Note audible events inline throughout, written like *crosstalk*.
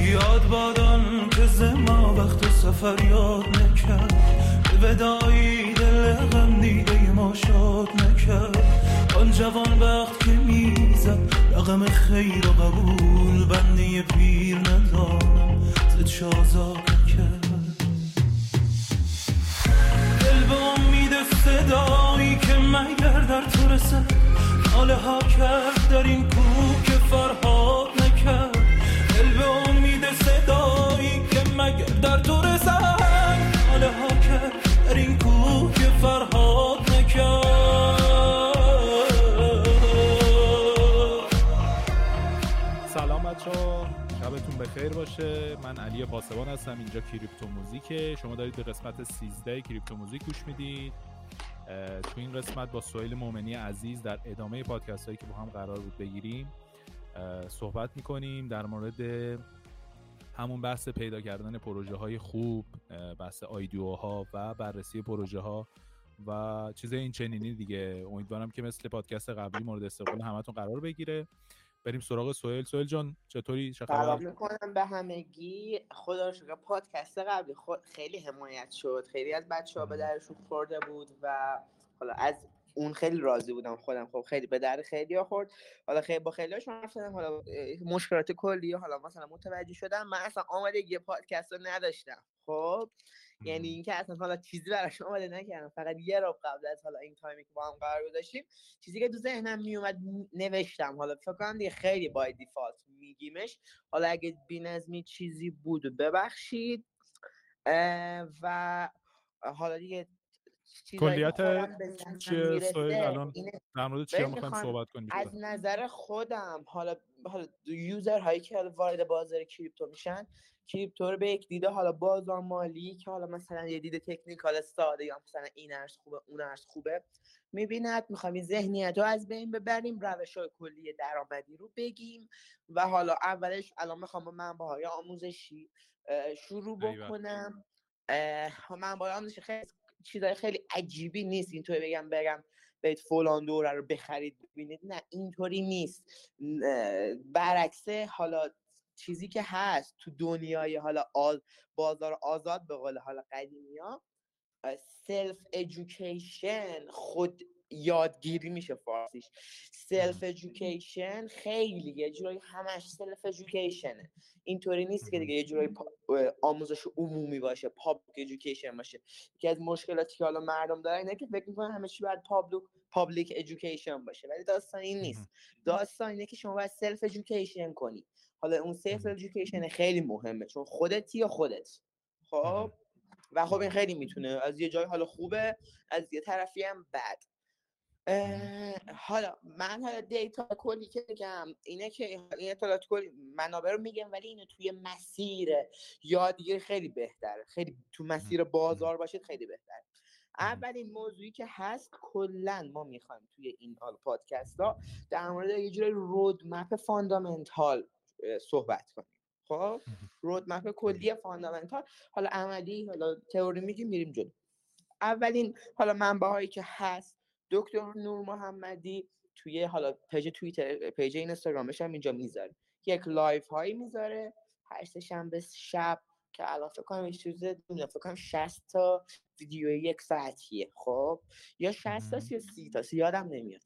یاد بادان که زما وقت سفر یاد نکرد. به ودایی دل غم دیده ما شاد نکرد. آن جوان وقت که می‌زد رقم خیر و قبول بنده پیر ندانم زد شازاد کرد دل به امید صدایی که مگر در تو رسد. ناله ها کرد در این کوه که فرهاد نکرد. دل به امید صدایی که مگر در تو رسد ناله ها کرد در این کوه که فرهاد نکرد. سلام بچه شبتون بخیر باشه. من علی پاسبان هستم. اینجا کریپتو موزیکه شما دارید به قسمت 13 کریپتو موزیک گوش می‌دید. تو این قسمت با سویل مومنی عزیز در ادامه پادکست هایی که با هم قرار بود بگیریم صحبت می‌کنیم در مورد همون بحث پیدا کردن پروژه های خوب بحث آیدیو ها و بررسی پروژه ها و چیز این چنینی دیگه. امیدوارم که مثل پادکست قبلی مورد استقبال همتون قرار بگیره. بریم سراغ سوهل سوهل جان چطوری؟ چه سلام خبر می‌کنم به همگی. خدا رو شکر پادکست قبلی خود خیلی حمایت شد. خیلی از بچه ها به درشون خورده بود و حالا از اون خیلی راضی بودم خودم. خب خیلی به در خیلی ها خورد حالا خیلی با خیلی هاشون حرف زدم. حالا مشکلات کلی. حالا مثلا متوجه شدم. من اصلا آمده یه پادکست رو نداشتم. خب یعنی اینکه اصلا حالا چیزی براش آماده نکردم. فقط یه رو قبل از حالا این تایمی که با هم قرار گذاشتیم چیزی که تو ذهنم میومد نوشتم. حالا فکر کنم دیگه خیلی بای دیفالت میگیمش. حالا اگه بی‌نظمی چیزی بود ببخشید. و حالا دیگه کلیت چیه سوهل؟ الان در مورد چیا می‌خوایم می‌خوام صحبت کنیم از نظر خودم حالا حالا یوزر هایی که حالا وارد بازار کریپتو میشن کریپتو رو به یک دیده حالا بازار مالی که حالا مثلا یه دید تکنیکال ساده یا مثلا این ارز خوبه اون ارز خوبه می‌بیند می‌خوایم این ذهنیت رو از بین ببریم روش های کلی درآمدی رو بگیم و حالا اولش الان می‌خوام با منبع های آموزشی شروع. بکنم. منبع آموزشی خیلی چیزای خیلی عجیبی نیست. اینطوری بگم بگم برید فلان دوره رو بخرید ببینید. نه اینطوری نیست. برعکسه حالا چیزی که هست تو دنیای حالا آزاد بازار آزاد به قول حالا قدیمی ها self education خود یادگیری میشه فارسیش. self education خیلی یه جورایی همش self education ه اینطوری نیست که دیگه یه جورایی آموزش عمومی باشه public education باشه. یکی از مشکلاتی که حالا مردم دارن اینه که فکر می‌کنن همه چی باید public public education باشه. ولی داستان این نیست. داستان اینه که شما باید self education کنی. حالا اون self. education خیلی مهمه. چون خودتی یا خودت. خب؟ و خب این خیلی می‌تونه. از یه جای حالا خوبه از یه طرفی هم بد. حالا من حالا data کلی که بگم اینه که این اطلاعات کلی منابع رو میگم ولی اینو توی مسیر یادگیری خیلی بهتره. خیلی تو مسیر بازار باشید خیلی بهتره. اولین موضوعی که هست کلا ما می‌خوایم توی این حال پادکست ها در مورد یه جوری roadmap fundamental صحبت کنیم. خب؟ roadmap کلی fundamental حالا عملی حالا تئوری میگیم میریم جلو. اولین حالا منبع هایی که هست دکتر نور محمدی توی حالا پیج توییتر پیج اینستاگرامش هم اینجا می‌ذاره. یک live هایی می‌ذاره. هر شنبه شب که الان فکر کنم یه چیز نمی‌دونم فکر کنم 60 تا ویدیو یک ساعتیه. خب؟ یا 60 تا. یا 30 تا یادم نمیاد.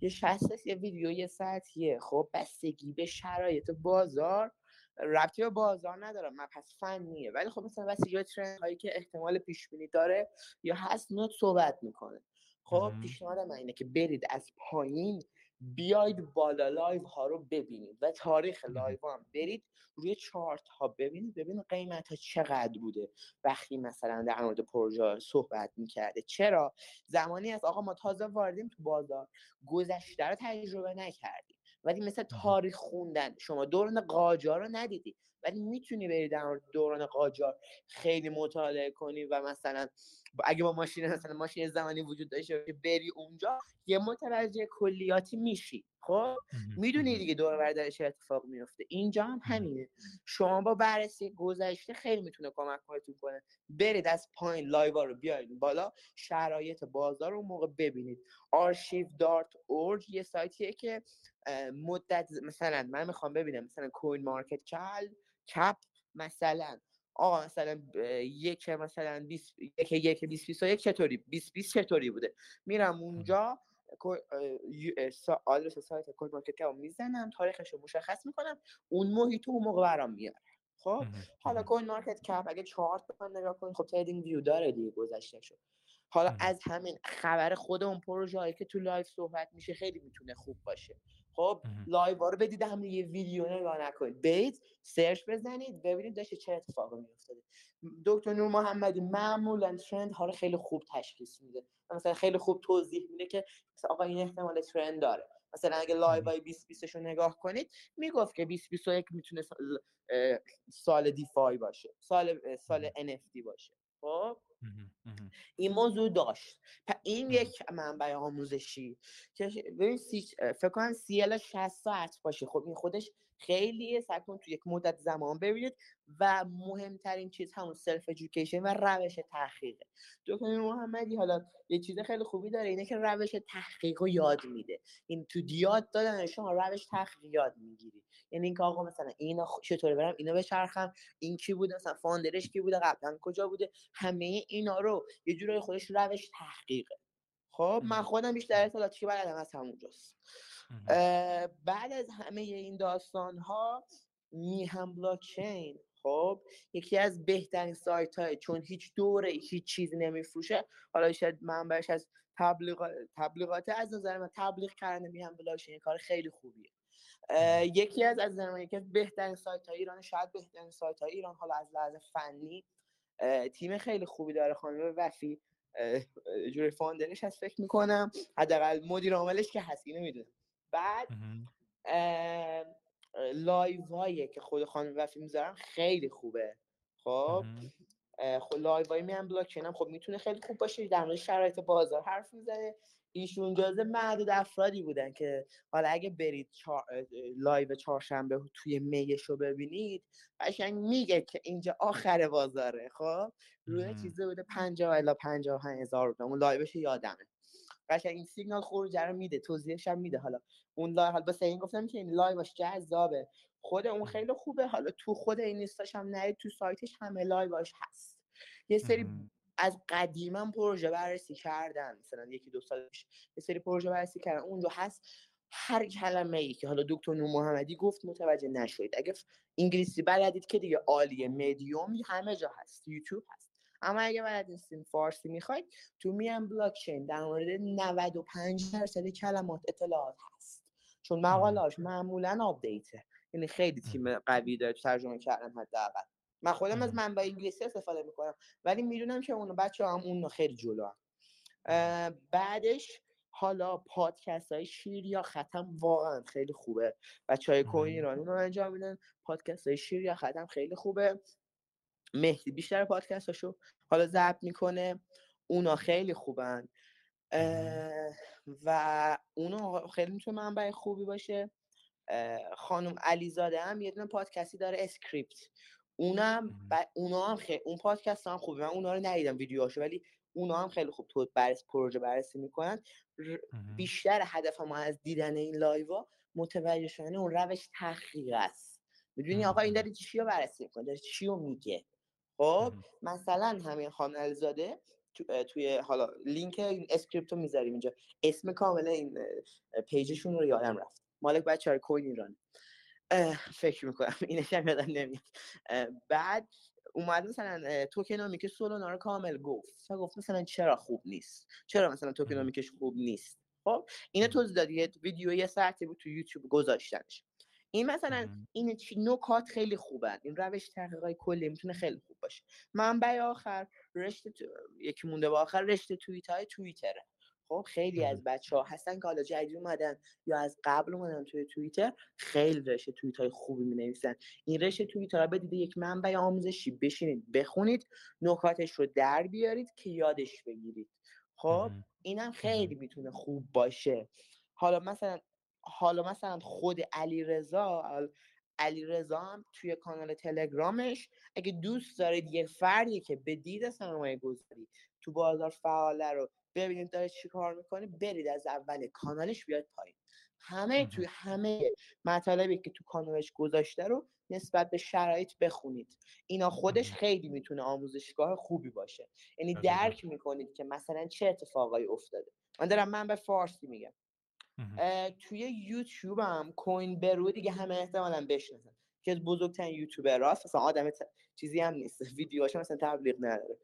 یه 60 تا یه ویدیو یه ساعتیه. خب؟ بستگی به شرایط بازار. ربطی به بازار نداره. مبحث فنیه. ولی خب مثلا بستگی به trend هایی که احتمال پیش بینی داره یا هست میاد صحبت می‌کنه. خب. پیشنهاد من اینه که برید از پایین بیاید بالا live ها رو ببینید و تاریخ. live ها هم برید روی چارت ها ببینید ببینید قیمت ها چقدر بوده. وقتی مثلا در مورد پروژه صحبت می‌کرده. چرا؟ زمانی از آقا ما تازه واردیم تو بازار. گذشته رو تجربه نکردیم. ولی مثل تاریخ خوندن شما دوران قاجار رو ندیدی. ولی می‌تونی بری در دوران قاجار خیلی مطالعه کنی و مثلا اگه با ماشین مثلا ماشین زمانی وجود داشته باشه بری اونجا یه متوجه کلیاتی میشی. خب؟ می‌دونی دیگه دور بر چه اتفاق میفته اینجا هم همینه. شما با بررسی گذشته خیلی می‌تونه کمک کنه. برید از پایین live ا رو بیاید بالا شرایط بازار رو موقع ببینید. archive dot org یه سایتیه که مدت مثلا من می‌خوام ببینم مثلا CoinMarket کل Cap مثلا آقا مثلا یک مثلا 20 یک یک 20 21 چطوری؟ 20 20 چطوری بوده؟ میرم اونجا آدرس سایت CoinMarketCap می‌زنم تاریخش رو مشخص می‌کنم اون محیط اون موقع برام میاره خب؟ حالا CoinMarketCap اگه چارت بخوام نگاه کنید خب TradingView داره دیگه گذشته شد حالا از همین خبر خود اون پروژه که تو live صحبت میشه خیلی می‌تونه خوب باشه. خب live رو بدید هم یه ویدیو نگاه نکنید. برید search بزنید ببینید داشته چه اتفاقی میافتاده. دکتر نور محمدی معمولا trend ها رو خیلی خوب تشخیص میده. مثلا خیلی خوب توضیح میده که مثلا آقا این احتمال trend داره. مثلا اگه live های 2020 رو نگاه کنید می‌گفت که 2021 می‌تونه سال DeFi باشه سال سال NFT باشه. خب؟ این موضوع داشت. این یک منبع آموزشی که ببین سی... فکر کنم سی 60 ساعت باشه. خب این خودش خیلی سکون تو یک مدت زمان ببینید و مهمترین چیز همون self education و روش تحقیقه دکتر محمدی حالا یه چیز خیلی خوبی داره اینه که روش تحقیق رو یاد میده. این تو یاد دادن شما روش تحقیق یاد می‌گیری. یعنی اینکه آقا مثلا اینا چطوره برم؟ اینا بچرخم. این کی بوده؟ مثلا founder ش کی بوده؟ قبلا کجا بوده؟ همه اینا رو یه جورایی خودش روش تحقیقه. خب من خودم بیشتر اطلاعاتی که بلدم از همونجاست بعد از همه این داستان ها میهم بلاکچین خب یکی از بهترین سایت های چون هیچ دوره هیچ چیزی نمیفروشه. حالا شاید منبعش از تبلیغات تبلیغات از نظر من تبلیغ کردن میهم بلاکچین کار خیلی خوبیه. یکی از از نظر یکی از بهترین سایت های ایران شاید بهترین سایت های ایران حالا از لحاظ فنی تیم خیلی خوبی داره خانم وفی. جوری founder ش هست فکر می‌کنم حداقل مدیر عاملش که هست اینو می‌دونم. بعد live هایی که خود خانم وفی می‌ذارن خیلی خوبه. خب؟ خب live های میان بلاک هم خب می‌تونه خیلی خوب باشه در مورد شرایط بازار حرف می‌زنه. ایشون جزء معدود افرادی بودن که حالا اگه برید چار... live چهارشنبه توی می ش رو ببینید قشنگ میگه که اینجا آخر بازاره خب؟ روی چیزی بوده 50 الا 55 هزار اون live ش یادمه. قشنگ این سیگنال خروج رو میده توضیحش هم میده. حالا اون live حالا بس این گفتم که این live ش جذابه. خود اون خیلی خوبه. حالا تو خود این نیستش هم نرید تو سایتش همه live ش هست. یه سری از قدیما پروژه بررسی کردن. مثلا یکی دو سال پیش یه سری پروژه بررسی کردن. اونجا هست هر کلمه ای که حالا دکتر نور محمدی گفت متوجه نشوید اگه انگلیسی بلدید که دیگه عالیه مدیوم همه جا هست. یوتیوب هست. اما اگه بلد نیستین فارسی می‌خواید تو میان بلاکچین در مورد 95 درصد کلمات اطلاعات هست. چون مقالهاش معمولا آپدیته. یعنی خیلی تیم قوی داره ترجمه کردن حداقل. من خودم از منبع انگلیسی استفاده می‌کنم. ولی می‌دونم که اون بچه هم اون خیلی جلو هم. بعدش حالا پادکست های شیر یا خط واقعا خیلی خوبه. بچه های کوین ایرانی رو انجام میدن. پادکست های شیر یا خط خیلی خوبه. مهدی بیشتر پادکستاشو حالا ضبط می‌کنه. اونا خیلی خوبن. و اونا خیلی می‌تونه منبع خوبی باشه. خانم علیزاده هم یه دونه پادکستی داره اسکریپت. اونم ب... اونا هم خیلی اون پادکست هم خوبه. من اونا رو ندیدم ویدیوهاشو ولی اونا هم خیلی خوب تو بررسی پروژه بررسی می‌کنن. بیشتر هدف ما از دیدن این لایوا متوجه شدن اون روش تحقیق است. می‌دونی آقا این داره چی رو بررسی می‌کنه داره چی رو میگه. خب مثلا همین خانم علیزاده تو، توی حالا لینک این اسکریپتو می‌ذاریم اینجا. اسم کامل این پیجشون رو یادم رفت. مالک بچه های کوین ایران فکر می‌کنم. اینش هم یادم نمیاد. بعد اومد مثلا tokenomic سولانا رو کامل گفت و گفت مثلا چرا خوب نیست؟ چرا مثلا tokenomic ش خوب نیست؟ خب اینو توضیح داد. یه ویدیو یه ساعتی بود تو یوتیوب گذاشتنش. این مثلا این نکات خیلی خوبن. این روش تحقیقای کلی می‌تونه خیلی خوب باشه. منبع آخر رشته تو... یکی مونده با آخر رشته توییت های توییتره. خب خیلی از بچه ها هستن که حالا جدید اومدن یا از قبل اومدن توی توییتر خیلی رشته توییت های خوبی می نویسن این رشته توییتر ها بدید یک منبع آموزشی بشینید بخونید نکاتش رو در بیارید که یادش بگیرید. خب اینم خیلی می‌تونه خوب باشه. حالا مثلا حالا مثلا خود علی رضا علی رضا هم توی کانال تلگرامش اگه دوست دارید یه فردی که به دید سرمایه گذاری تو بازار فعاله رو ببینید داره چی کار می‌کنه برید از اول کانالش بیاید پایین. همه توی همه مطالبی که تو کانالش گذاشته رو نسبت به شرایط بخونید. اینا خودش خیلی می‌تونه آموزشگاه خوبی باشه. یعنی درک می‌کنید که مثلا چه اتفاقایی افتاده. من دارم من به فارسی میگم. توی یوتیوب هم کوین برو دیگه همه احتمالا بشناسن. که از بزرگترین یوتیوبر راست مثلا آدم چیزی هم نیست. *laughs* ویدیوهاش مثلا تبلیغ نداره.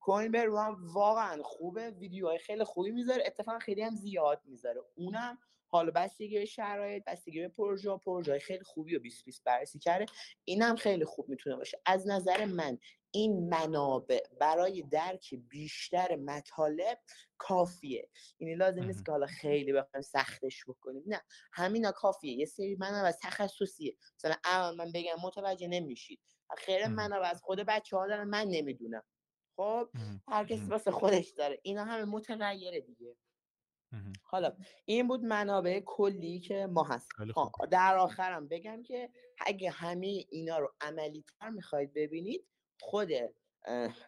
کوین برو هم واقعا خوبه. ویدیوهای خیلی خوبی می‌ذاره. اتفاقا خیلی هم زیاد می‌ذاره. اونم حالا بستگی به شرایط بستگی به پروژه پروژه خیلی خوبی و 20 20 بررسی کرده. اینم خیلی خوب می‌تونه باشه. از نظر من این منابع برای درک بیشتر مطالب کافیه. یعنی لازم نیست که حالا خیلی بخوایم سختش بکنیم. نه همینا کافیه. یه سری منابع تخصصیه. مثلا اول من بگم متوجه نمیشید. خیلی منابع از خود بچه ها دارن من نمی‌دونم. خب هر کسی واسه خودش داره. اینا همه متغیره دیگه. حالا این بود منابع کلی که ما هست در آخرم بگم که اگه همه اینا رو عملی تر می‌خواید ببینید خود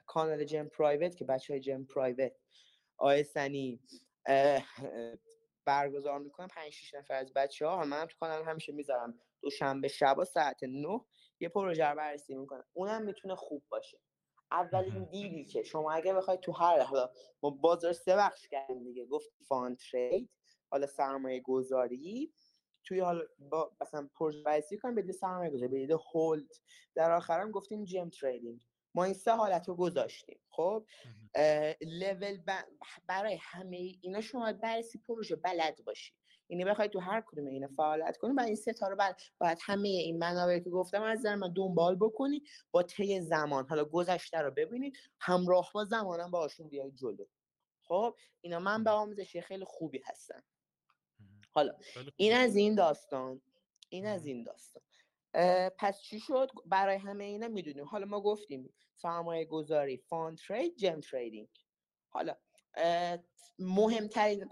کانال جم پرایوت که بچه های جم پرایوت آیسنی برگزار می‌کنم 5 6 نفر از بچه ها من تو کانال همیشه می‌ذارم دوشنبه شب ساعت 9 یه پروژه رو بررسی می‌کنم اونم می‌تونه خوب باشه. اولین دیدی که شما اگه بخواید تو هر حالا ما بازار سه بخش کردیم دیگه. گفت فان ترید حالا سرمایه گذاری. توی حال با مثلا پروژه بررسی کنیم بدید سرمایه گذاری بدید هولد. در آخرم گفتیم جیم تریدینگ. ما این سه حالت رو گذاشتیم. خب؟ لول برای همه اینا شما بررسی پروژه بلد باشی یعنی بخواید تو هر کدوم اینا فعالیت کنید و این سه تا رو باید همه این منابعی که گفتم از نظر من دنبال بکنید با طی زمان. حالا گذشته رو ببینید همراه با زمانم باشون بیاید جلو. خب اینا منبع آموزشی خیلی خوبی هستن. حالا این از این داستان این از این داستان. پس چی شد؟ برای همه اینا می‌دونیم. حالا ما گفتیم سرمایه گذاری fun trade gem trading. حالا مهمترین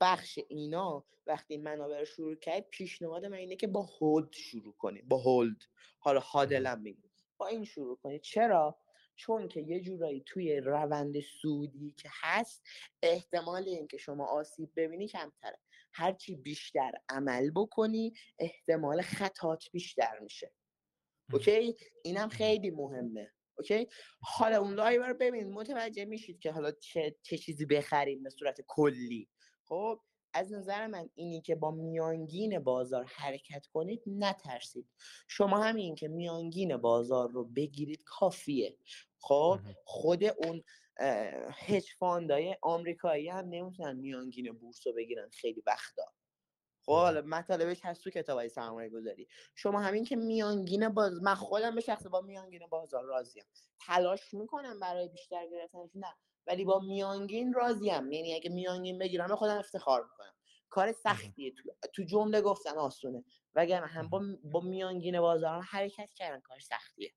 بخش اینا وقتی منابع رو شروع کرد پیشنهاد من اینه که با hold شروع کنید با hold حالا hodl م میگیم با این شروع کنید چرا؟ چون که یه جورایی توی روند سودی که هست احتمال اینکه شما آسیب ببینی کمتره. هرچی بیشتر عمل بکنی احتمال خطات بیشتر میشه. OK؟ اینم خیلی مهمه. OK؟ حالا اون لایو رو ببین متوجه میشید که حالا چه, چه چیزی بخریم به صورت کلی. خب از نظر من اینی که با میانگین بازار حرکت کنید نترسید. شما همین که میانگین بازار رو بگیرید کافیه. خب خود اون هج فاندای آمریکایی هم نمی‌تونن میانگین بورس رو بگیرن خیلی وقتا. خب حالا مطالبش هست تو کتاب های سرمایه گذاری شما همین که میانگین باز من خودم به شخص با میانگین بازار راضیم. تلاش می‌کنم برای بیشتر گرفتنش. نه. ولی با میانگین راضیم. یعنی اگه میانگین بگیرم به خودم افتخار می‌کنم. کار سختیه. تو, تو جمله گفتن آسونه. وگرنه هم با, با میانگین بازار حرکت کردن کار سختیه.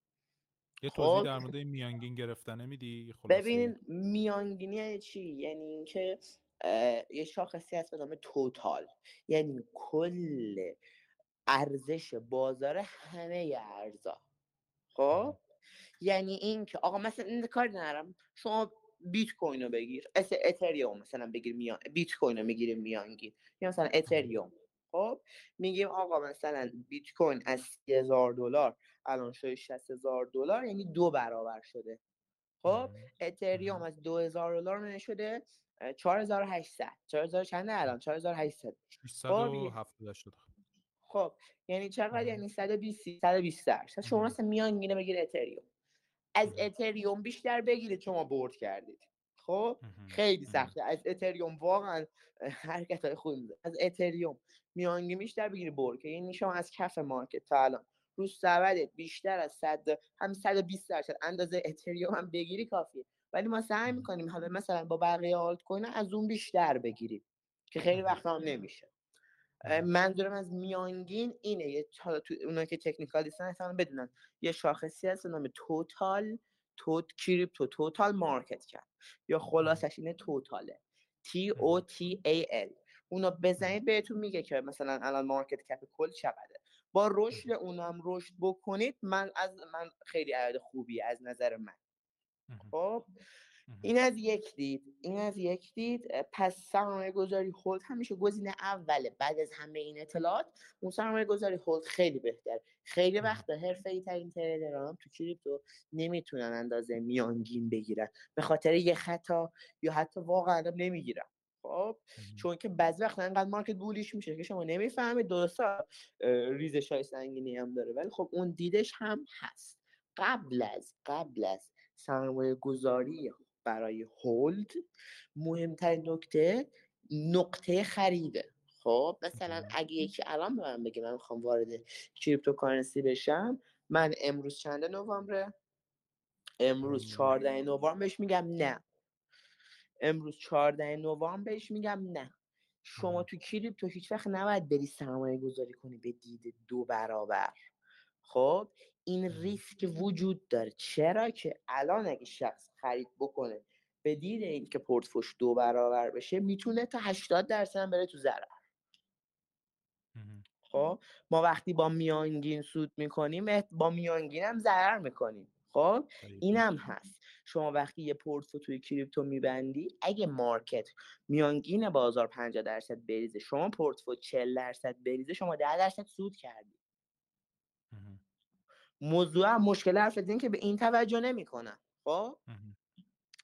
یه توضیح خب؟ در مورد میانگین گرفتن میدی؟ ببینید میانگینی یعنی چی؟ یعنی اینکه یه شاخصی هست به نام توتال. یعنی کل ارزش بازار همه ارزا. خب؟ یعنی اینکه آقا مثلا این کار نرم شما بیت کوین رو بگیر. اس اتریوم مثلا بگیر میان بیت کوین رو می‌گیریم میانگین. یا مثلا اتریوم. خب میگیم آقا مثلا بیت کوین از 30000 دلار الان شده 60000 دلار یعنی دو برابر شده. خب اتریوم از 2000 دلار شده 4800 4000 چنده الان؟ 4800 670 شده خب یعنی چقدر؟ یعنی 120 120 درصد. شما مثلا میانگینه بگیر اتریوم. از اتریوم بیشتر بگیرید شما برد کردید. خب؟ خیلی سخته. از اتریوم واقعا حرکت های خوبی از اتریوم میانگین بیشتر بگیری برد که یعنی شما از کف مارکت تا الان. روز سبدت بیشتر از 100 هم 120 درصد. اندازه اتریوم هم بگیری کافیه. ولی ما سعی می‌کنیم حالا مثلا با بقیه آلت کوین از اون بیشتر بگیریم که خیلی وقتا هم نمیشه. منظورم از میانگین اینه. یه حالا تو اونا که تکنیکال نیستن اصلا بدونن. یه شاخصی هست به نام توتال توت کریپتو توتال مارکت کپ یا خلاصش اینه توتاله T O T A L. اونا بزنید بهتون میگه که مثلا الان مارکت کپ کل چقدره. با رشد اونم رشد بکنید من از من خیلی عدد خوبی از نظر من. خب؟ این از یک دید این از یک دید پس سرمایه گذاری هولد همیشه گزینه اوله بعد از همه این اطلاعات. اون سرمایه گذاری هولد خیلی بهتر. خیلی وقت حرفه ای ترین تریدران تو کریپتو نمی‌تونن اندازه میانگین بگیرن. به خاطر یه خطا یا حتی واقعا نمی‌گیرن. خب؟ چون که بعضی وقت انقدر مارکت بولیش میشه که شما نمی‌فهمید. درستا ریزش های سنگینی هم داره. ولی خب اون دیدش هم هست. قبل از قبل از سرمایه گذاری برای هولد مهمترین نکته نقطه خریده. خب مثلا اگه یکی الان به من بگه من می‌خوام وارد cryptocurrency بشم من امروز چند نوامبر امروز 14 نوامبر بهش میگم نه. امروز 14 نوامبر بهش میگم نه. شما تو crypto هیچ وقت نباید بری سرمایه گذاری کنی به دید دو برابر. خب این ریسک وجود داره. چرا که الان اگه شخص خرید بکنه. به دید اینکه پورتفوش دو برابر بشه می‌تونه تا 80 درصد بره تو ضرر. خب؟ ما وقتی با میانگین سود می‌کنیم با میانگین هم ضرر می‌کنیم. خب؟ اینم هست. شما وقتی یه پورتفو توی کریپتو میبندی اگه مارکت میانگین بازار 50 درصد بریزه شما پورتفو 40 درصد بریزه شما 10 درصد سود کردی. موضوع مشکل حرف این که به این توجه نمی‌کنن. خب؟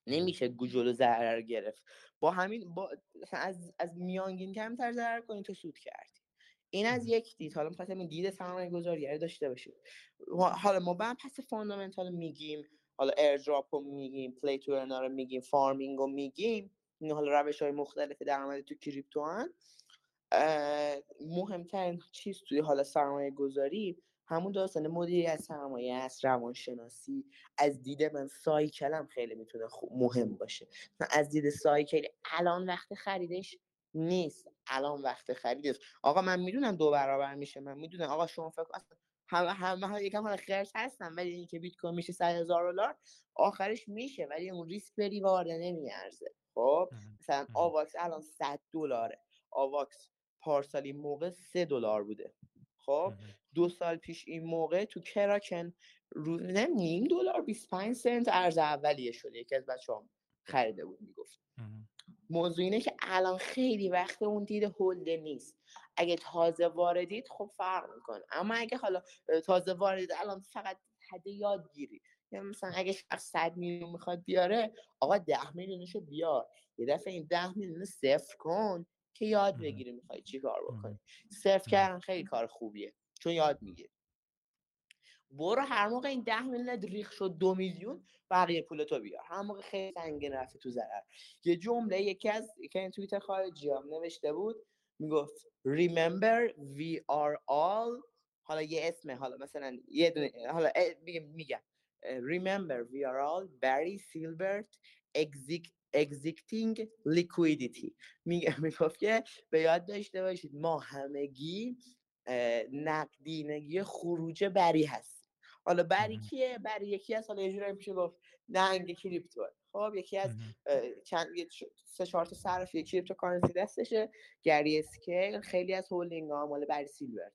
نمیشه جلو ضرر گرفت. با همین با از از میانگین کمتر ضرر کنی تو سود کردی. این از یک دید. حالا می‌خواستم این دید سرمایه گذاری داشته باشید حالا ما بعد پس fundamental میگیم. حالا airdrop رو میگیم play to رو میگیم farming رو میگیم. این حالا روش های مختلف درآمد تو crypto هن. مهمترین چیز توی حالا سرمایه گذاری همون داستان مدیریت سرمایه است روانشناسی. از دید من سایکل هم خیلی می‌تونه مهم باشه. از دید سایکل الان وقت خریدش نیست. الان وقت خریدش آقا من می‌دونم دو برابر میشه. من می‌دونم. آقا شما فکر اصلا همه همه یکم حالا خرج هستم ولی اینکه بیت کوین میشه 100 هزار دلار آخرش میشه. ولی اون ریسک به ریوارد نمیارزه. خب؟ مثلا آواکس الان 100 دلاره. آواکس پارسالی موقع 3 دلار بوده. خب دو سال پیش این موقع تو کراکن رو نیم دلار 25 سنت ارز اولیه شده یکی از بچه هم خریده بود می‌گفت. موضوع اینه که الان خیلی وقت اون دید هولده نیست. اگه تازه واردید خب فرق می‌کنه. اما اگه حالا تازه واردید الان فقط حد یادگیری یعنی مثلا اگه شخص 100 میلیون می‌خواد بیاره آقا 10 میلیونشو بیار. یه دفعه این 10 میلیون صفر کن. که یاد بگیری می‌خوای چی کار بکنی. صرف کردن خیلی کار خوبیه چون یاد می‌گیری. برو هر موقع این ده میلیون ریخ شد دو میلیون بقیه پول تو بیار. هر موقع خیلی سنگین رفتی تو ضرر. یه جمله یکی از یکی این توییتر خارجی هم نوشته بود می‌گفت remember we are all حالا یه اسمه حالا مثلا یه دونه حالا میگم remember we are all Barry Silbert exit liquidity. می‌گفت *laughs* که به یاد داشته باشید ما همگی نقدینگی خروج بری هست حالا بری کیه؟ بری یکی از حالا یه جورایی میشه گفت نهنگ crypto. خب یکی از چند سه چهار تا صرف cryptocurrency دستشه. Grayscale خیلی از هولینگ ها مال بری سیلبرت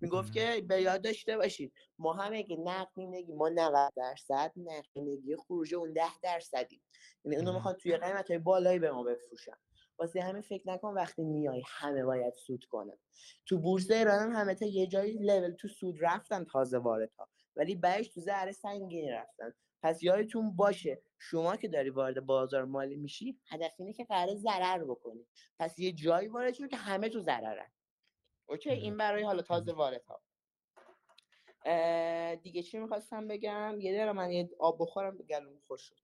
می‌گفت که به یاد داشته باشید ما هم اگه نقدینگی ما 90 درصد نقدینگی خروج اون 10 درصدی یعنی اونو می‌خوان توی قیمت های بالایی به ما بفروشن. واسه همین فکر نکن وقتی میای همه باید سود کنن. تو بورس ایران هم همه تا یه جایی لول تو سود رفتن تازه وارد ها. ولی بعدش تو ذره سنگین رفتن. پس یادتون باشه شما که داری وارد بازار مالی میشی هدف اینه که قرار ضرر بکنی. پس یه جایی وارد شو که همه تو ضررن. اوکی این برای حالا تازه وارد ها. دیگه چی می‌خواستم بگم؟ یه دقیقه من یه آب بخورم گلوم خوش شد.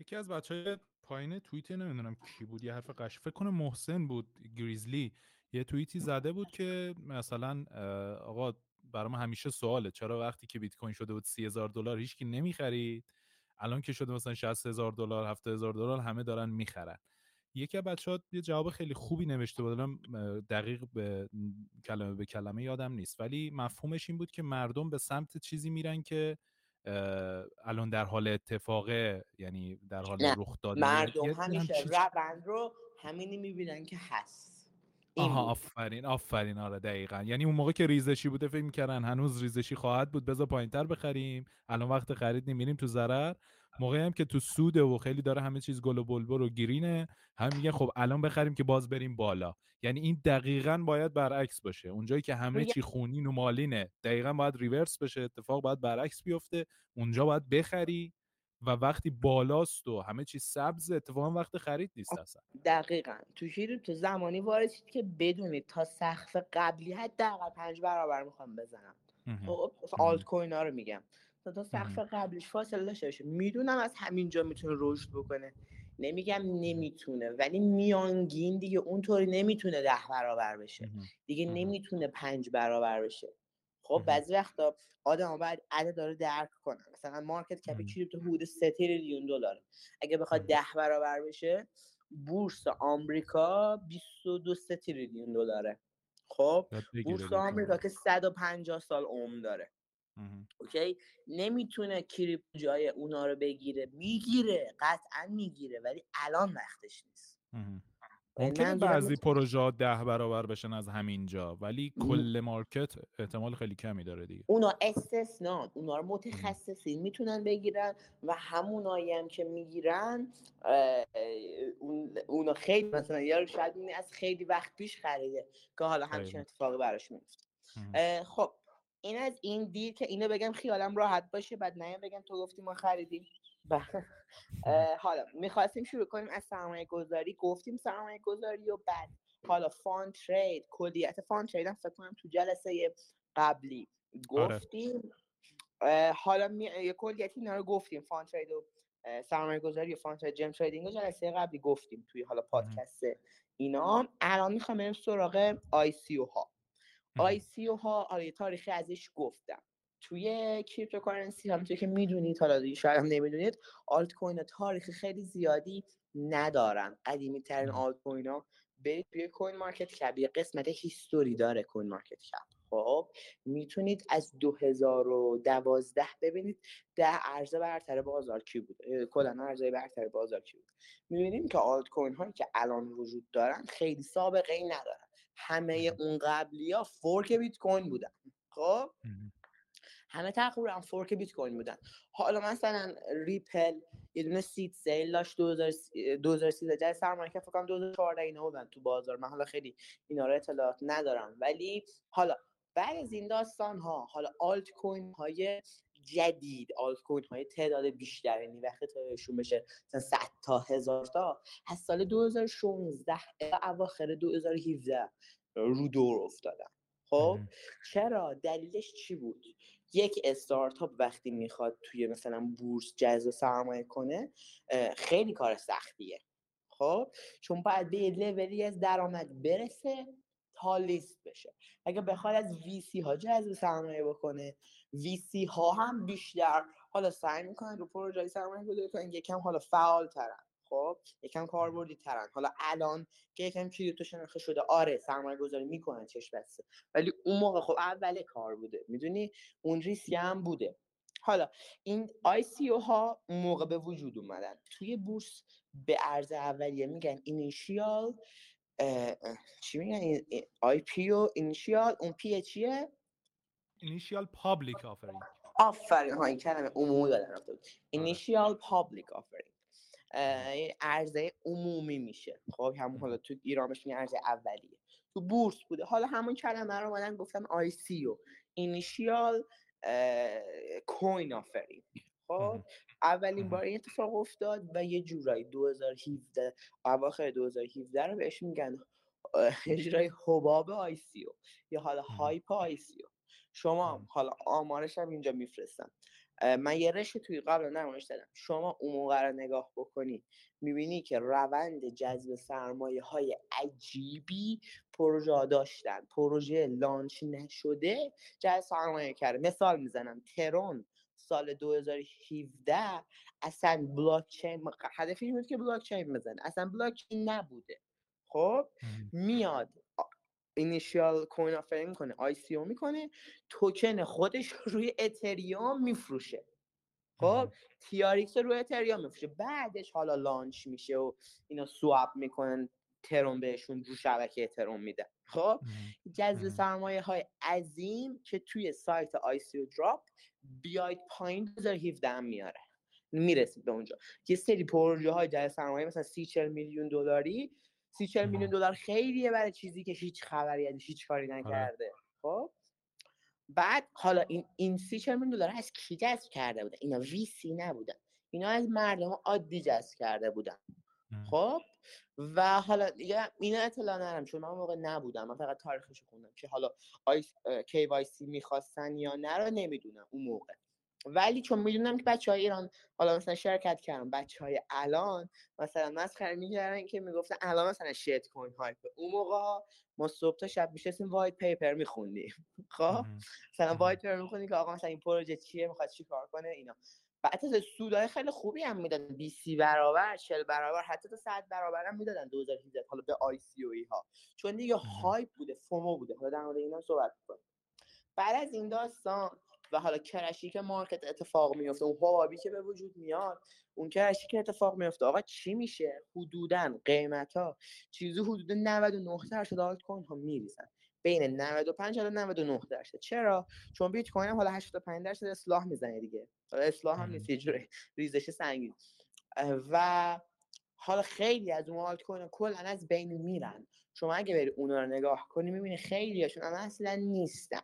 یکی از بچه های پایین توییت نمی‌دونم کی بود یه حرف قش فکر کنم محسن بود گریزلی. یه توییتی زده بود که مثلا آقا برام همیشه سواله چرا وقتی که بیت کوین شده بود سی هزار دلار هیچکی نمی‌خرید؟ الان که شده مثلا 60 هزار دلار 70 هزار دلار همه دارن می‌خرن. یکی از بچه ها یه جواب خیلی خوبی نوشته بود. دقیق به کلمه به کلمه یادم نیست. ولی مفهومش این بود که مردم به سمت چیزی میرن که الان در حال اتفاقه یعنی در حال رخ دادن مردم همیشه روند رو همینی می‌بینن که هست. آها آفرین آفرین. آره دقیقا. یعنی اون موقع که ریزشی بوده فکر می‌کردن هنوز ریزشی خواهد بود بذار پایینتر بخریم. الان وقت خرید نمیریم تو ضرر. موقعی هم که تو سوده و خیلی داره همه چیز گل و بلبل و گرینه هم میگن خب الان بخریم که باز بریم بالا. یعنی این دقیقا باید برعکس باشه. اونجایی که همه چی خونین و مالینه دقیقا باید ریورس بشه اتفاق باید برعکس بیفته اونجا باید بخری و وقتی بالاست و همه چیز سبز اتفاقا وقت خرید نیست اصلا. دقیقا. تو شیر تو زمانی وارد که بدونید تا سقف قبلی حداقل پنج برابر می‌خوام بزنم. خب آلت کوین ها رو میگم. تا تا سقف قبلیش فاصله داشته باشه. می‌دونم از همینجا می‌تونه رشد بکنه. نمیگم نمی‌تونه ولی میانگین دیگه اونطوری نمی‌تونه ده برابر بشه. دیگه نمی‌تونه پنج برابر بشه. خب بعضی وقتا آدم باید عدد داره درک کنن. مثلا مارکت کپ کریپتو حدود 3 تریلیون دلاره. اگه بخواد ده برابر بشه بورس آمریکا 22 تریلیون دلاره. خب بورس آمریکا که 150 سال عمر داره. OK؟ نمی‌تونه crypto جای اونا رو بگیره. می‌گیره قطعا می‌گیره ولی الان وقتش نیست. ممکنه بعضی پروژه ده برابر بشن از همینجا ولی کل مارکت احتمال خیلی کمی داره دیگه. اونا استثنا اونا رو متخصصین می‌تونن بگیرن و همونایی هم که می‌گیرن اونا خیلی مثلا یا شاید از خیلی وقت پیش خریده که حالا همچین اتفاقی براش میفته خب این از این دید که اینو بگم خیالم راحت باشه بعد نیم بگم تو گفتی ما خریدیم. بله. *laughs* حالا می‌خواستیم شروع کنیم از سرمایه گذاری گفتیم سرمایه گذاری و بعد. حالا فان ترید کلیت فان ترید هم فکر کنم تو جلسه قبلی آره. گفتیم. حالا می... یه کلیتی اینا رو گفتیم. فان ترید و سرمایه گذاری و fun trade gem trading و جلسه قبلی گفتیم توی حالا پادکست اینا. الان می‌خوام بریم سراغ آی سی او ها آی سی او ها آره تاریخی ازش گفتم. توی cryptocurrency همونطور که می‌دونید حالا شاید هم نمی‌دونید آلت کوین تاریخ خیلی زیادی ندارن. قدیمی ترین آلت کوین ها برید توی CoinMarketCap یه قسمت history داره CoinMarketCap خب می‌تونید از 2012 ببینید ده ارز برتر بازار کی بود کلا ارز برتر بازار کی بود. می‌بینیم که آلت کوین هایی که الان وجود دارن خیلی سابقه ای ندارن. همه اون قبلی ها fork بیت کوین بودن. خب؟ همه تقریبا fork بیت کوین بودن. حالا مثلا ریپل یه دونه seed sale داشت 2013 جای سرمایه که فکر کنم 2014 اینا بودن تو بازار. من حالا خیلی اینا رو اطلاعات ندارم. ولی حالا بعد از این داستان ها حالا آلت کوین های جدید آلت کوین های تعداد بیشتر یعنی وقتی تایشون بشه. مثلا 100 تا هزار تا. از سال 2016 اواخر 2017 رو دور افتادن خب؟ چرا؟ دلیلش چی بود؟ یک استارتاپ وقتی می‌خواد توی مثلا بورس جذب سرمایه کنه خیلی کار سختیه. خب؟ چون باید به یه لولی از درآمد برسه تا لیست بشه. اگه بخواد از ویسی ها جذب سرمایه بکنه ویسی ها هم بیشتر. حالا سعی می‌کنن رو پروژه سرمایه گذاری کنن یکم حالا فعال ترن خب؟ یکم کاربردی ترن حالا الان که یکم کریپتو شناخته شده آره سرمایه گذاری می‌کنن چش بسته. ولی اون موقع خب اول کار بوده. می‌دونی؟ اون ریسک هم بوده. حالا این آی سی او ها موقع به وجود اومدن. توی بورس به عرضه اولیه میگن initial چی میگن؟ IPO initial اون پی چیه initial public offering آفرین ها این کلمه عمومی دادن initial public offering عرضه عمومی میشه. خب همون حالا تو ایران بهش عرضه اولیه. تو بورس بوده. حالا همون کلمه رو اومدن گفتن ICO. initial coin offering خب اولین بار این اتفاق افتاد و یه جورایی 2017 اواخر 2017 رو بهش میگن یه جورایی حباب ICO. یا حالا hype ICO. شما حالا آمارش هم اینجا میفرستم. من یه رشته توی قبل نمایش دادم. شما اون موقع رو نگاه بکنی می‌بینی که روند جذب سرمایه های عجیبی پروژه داشتن. پروژه launch نشده جذب سرمایه کرده. مثال می‌زنم. Tron سال 2017 اصلا بلاک چین هدفش بود که بلاک چین بزنه. اصلا بلاک چین نبوده. خب؟ میاد initial coin offering می‌کنه ICO می‌کنه توکن خودش روی اتریوم میفروشه. خب؟ TRX رو روی اتریوم میفروشه. بعدش حالا launch میشه و اینا swap می‌کنن Tron بهشون رو شبکه Tron میدن خب؟ جذب سرمایه های عظیم که توی سایت آیسیو دراپ بیاید پایین 2017 میاره. می‌رسید به اونجا. یه سری پروژه های جذب سرمایه مثلا 30 میلیون دلاری 30 میلیون دلار خیلیه برای چیزی که هیچ خبری ازش هیچ کاری آره. نکرده. خب؟ بعد حالا این این سی میلیون دلار از کی جذب کرده بودن؟ اینا وی سی نبودن. اینا از مردم عادی جذب کرده بودن. خب؟ و حالا دیگه اینا اطلاع ندارم چون من موقع نبودم. من فقط تاریخش خوندم که حالا آی KYC می‌خواستن یا نه رو نمی‌دونم اون موقع. ولی چون می‌دونم که بچه های ایران حالا مثلا شرکت کردن بچه های الان مثلا مسخره می‌کردن که می‌گفتن الان مثلا shitcoin hype. اون موقع ما صبح تا شب میشستیم white paper میخوندیم. *laughs* خب؟ مثلا white paper میخوندیم که آقا مثلا این پروژه چیه می‌خواد چی کار کنه اینا. بعد از سودای خیلی خوبی هم می‌دادن. 20 برابر 40 برابر حتی تا 100 برابر هم می‌دادن 2018 حالا به ICO ای ها. چون دیگه hype بوده FOMO بوده. حالا در مورد اینا صحبت کنیم بعد از این داستان و حالا crash ی که market اتفاق میفته اون حبابی که به وجود میاد اون crash ی که اتفاق میفته آقا چی میشه؟ حدودا قیمت ها چیزی حدود 99 درصد آلت کوین ها میریزن. بین 95 تا 99 درصد. چرا؟ چون بیت کوین هم حالا 85 درصد اصلاح می‌زنه دیگه. حالا اصلاح هم نیست یه ریزش سنگین. و حالا خیلی از اون آلت کوین کلا از بین میرن. شما اگه بری اونا رو نگاه کنی می‌بینی خیلی هاشون اصلا نیستن.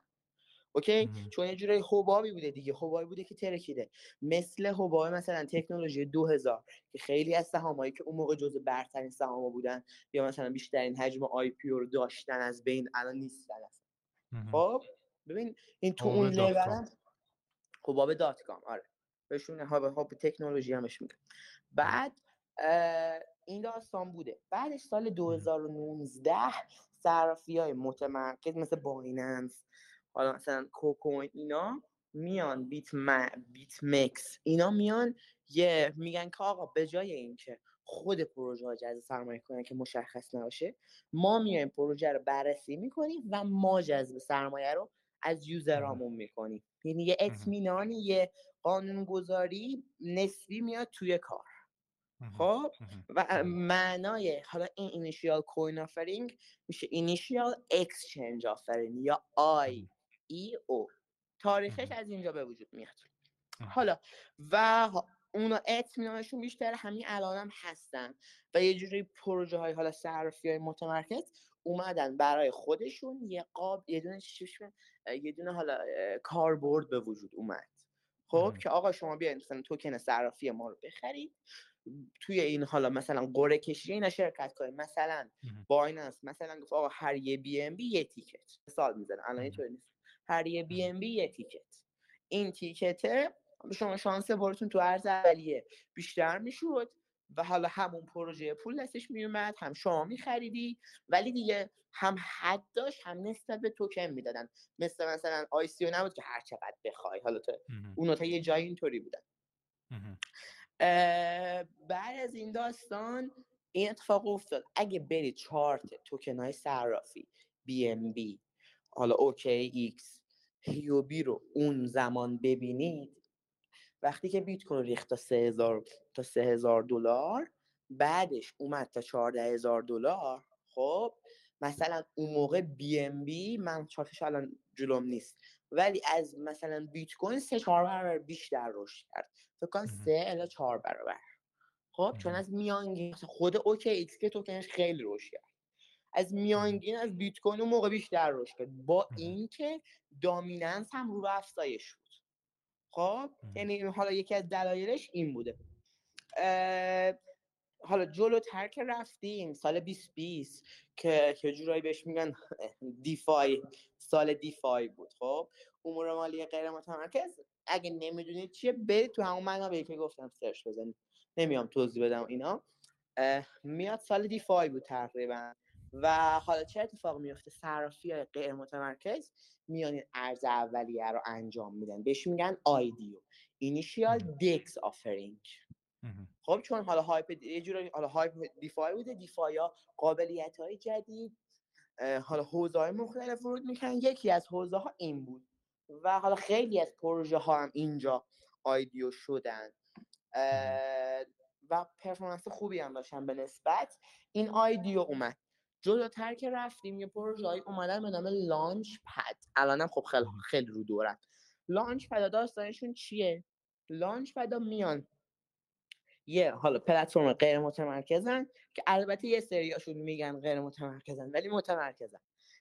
اوکی؟ چون یه جوری حبابی بوده دیگه حبابی بوده که ترکیده. مثل حباب مثلا تکنولوژی 2000 که خیلی از سهامایی که اون موقع جزء برترین سهام بودن یا مثلا بیشترین حجم IPO رو داشتن از بین الان نیستن خب؟ ببین این تو اون لول حباب dot com. آره. بهشون حباب تکنولوژی همش میگه بعد این داستان بوده. بعدش سال 2019 صرافی های متمرکز مثل Binance حالا مثلا KuCoin اینا میان بیت, م... BitMax. اینا میان یه میگن که آقا به جای اینکه خود پروژه ها جذب سرمایه کنن که مشخص نباشه ما میایم پروژه رو بررسی می‌کنیم و ما جذب سرمایه رو از user امون می‌کنیم. یعنی یه اطمینانی یه قانونگذاری نسبی میاد توی کار. خب؟ و معنای حالا این initial coin offering میشه initial exchange offering یا IEO. تاریخش از اینجا به وجود میاد. حالا و اونا اطمینانشون بیشتر همین الان هم هستن و یه جوری پروژه های حالا صرافی های متمرکز اومدن برای خودشون یه قاب یه دونه یه دونه حالا کاربرد به وجود اومد. خب که آقا شما بیاین مثلا توکن صرافی ما رو بخرید. توی این حالا مثلا قرعه کشی اینا شرکت کنید. مثلا Binance مثلا گفت آقا هر یه BNB یه ticket. مثال می‌زنم الان اینطوری نیست. هر یه BNB یه ticket. این ticket ه شما شانس بارتون تو ارز اولیه بیشتر می‌شد و حالا همون پروژه پول دستش میومد هم شما میخریدی ولی دیگه هم حد داشت هم نسبت به توکن می‌دادن. مثل مثلا آی سی نبود که هر چقدر بخوای. حالا تو اون تا یه جایی اینطوری بودن. بعد از این داستان این اتفاق افتاد. اگه بری چارت توکن های صرافی بی ام بی حالا OKX. Huobi رو اون زمان ببینید. وقتی که بیت کوین ریخت تا 3000 تا 3000 دلار بعدش اومد تا 14000 دلار. خب مثلا اون موقع BNB من چارتش الان جلوم نیست. ولی از مثلا بیت کوین سه چهار برابر بیشتر رشد کرد. فکر کنم سه الی چهار برابر. خب چون از میانگین خود OKX که توکنش خیلی رشد کرد. از میانگین از بیت کوین اون موقع بیشتر رشد کرد. با اینکه دامیننس هم رو افزایش بود. خب؟ یعنی حالا یکی از دلایلش این بوده. حالا جلوتر که رفتیم سال 2020 که که جورایی بهش میگن *laughs* دیفای سال دیفای بود. خب؟ امور مالی غیر متمرکز. اگه نمی‌دونید چیه برید تو همون منابعی که گفتم سرچ بزنید. نمیام توضیح بدم اینا. میاد سال DeFi بود تقریبا. و حالا چه اتفاق میفته صرافی های غیر متمرکز میان عرضه اولیه رو انجام میدن. بهش میگن IDO. initial DEX offering. خب چون حالا hype یه جوری حالا hype DeFi بوده. DeFi ها قابلیت های جدید حالا حوزه های مختلف ورود می‌کنن. یکی از حوزه ها این بود. و حالا خیلی از پروژه ها هم اینجا IDO شدن. و performance خوبی هم داشتن به نسبت. این IDO اومد. جلوتر که رفتیم یه پروژه اومدن به نام launchpad الانم خب خیلی خیلی رو دورن. launchpad داستانشون چیه؟ launchpad ا میان یه حالا پلتفرم غیر متمرکزن که البته یه سریاشون میگن غیر متمرکزن ولی متمرکزن.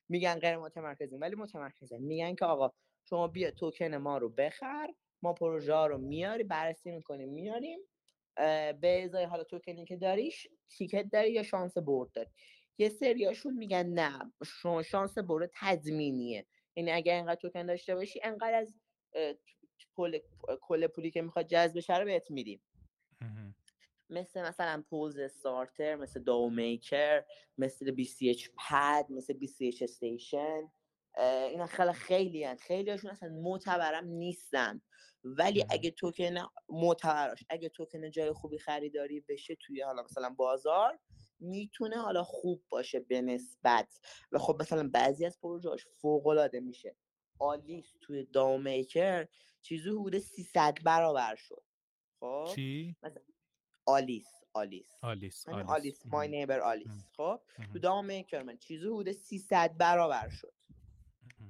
میگن غیر متمرکزن ولی متمرکزن. میگن که آقا شما بیا توکن ما رو بخر ما پروژه ها رو میاری بررسی می‌کنیم میاریم به ازای حالا توکنی که داریش تیکت داری یا شانس برد داری؟ یه سریاشون میگن نه شما شانس برد تضمینیه. یعنی اگر اینقدر توکن داشته باشی انقدر از کل پولی که می‌خواد جذب بشه رو بهت میدیم. مثل مثلا پوز استارتر مثل داو میکر مثل اچ پد مثل اچ استیشن اینا خیلی خیلی هن. خیلی هاشون اصلا معتبرم نیستن. ولی اگه توکن معتبراش اگه توکن جای خوبی خریداری بشه توی حالا مثلا بازار می‌تونه حالا خوب باشه به نسبت و خب مثلا بعضی از پروژهاش فوق العاده میشه. آلیس توی داومیکر چیزی حدود 300 برابر شد. خب؟ چی؟ مثلا Alice Alice. Alice Alice, Alice. My Neighbor Alice. خب؟ تو DAO Maker من چیزی حدود 300 برابر شد.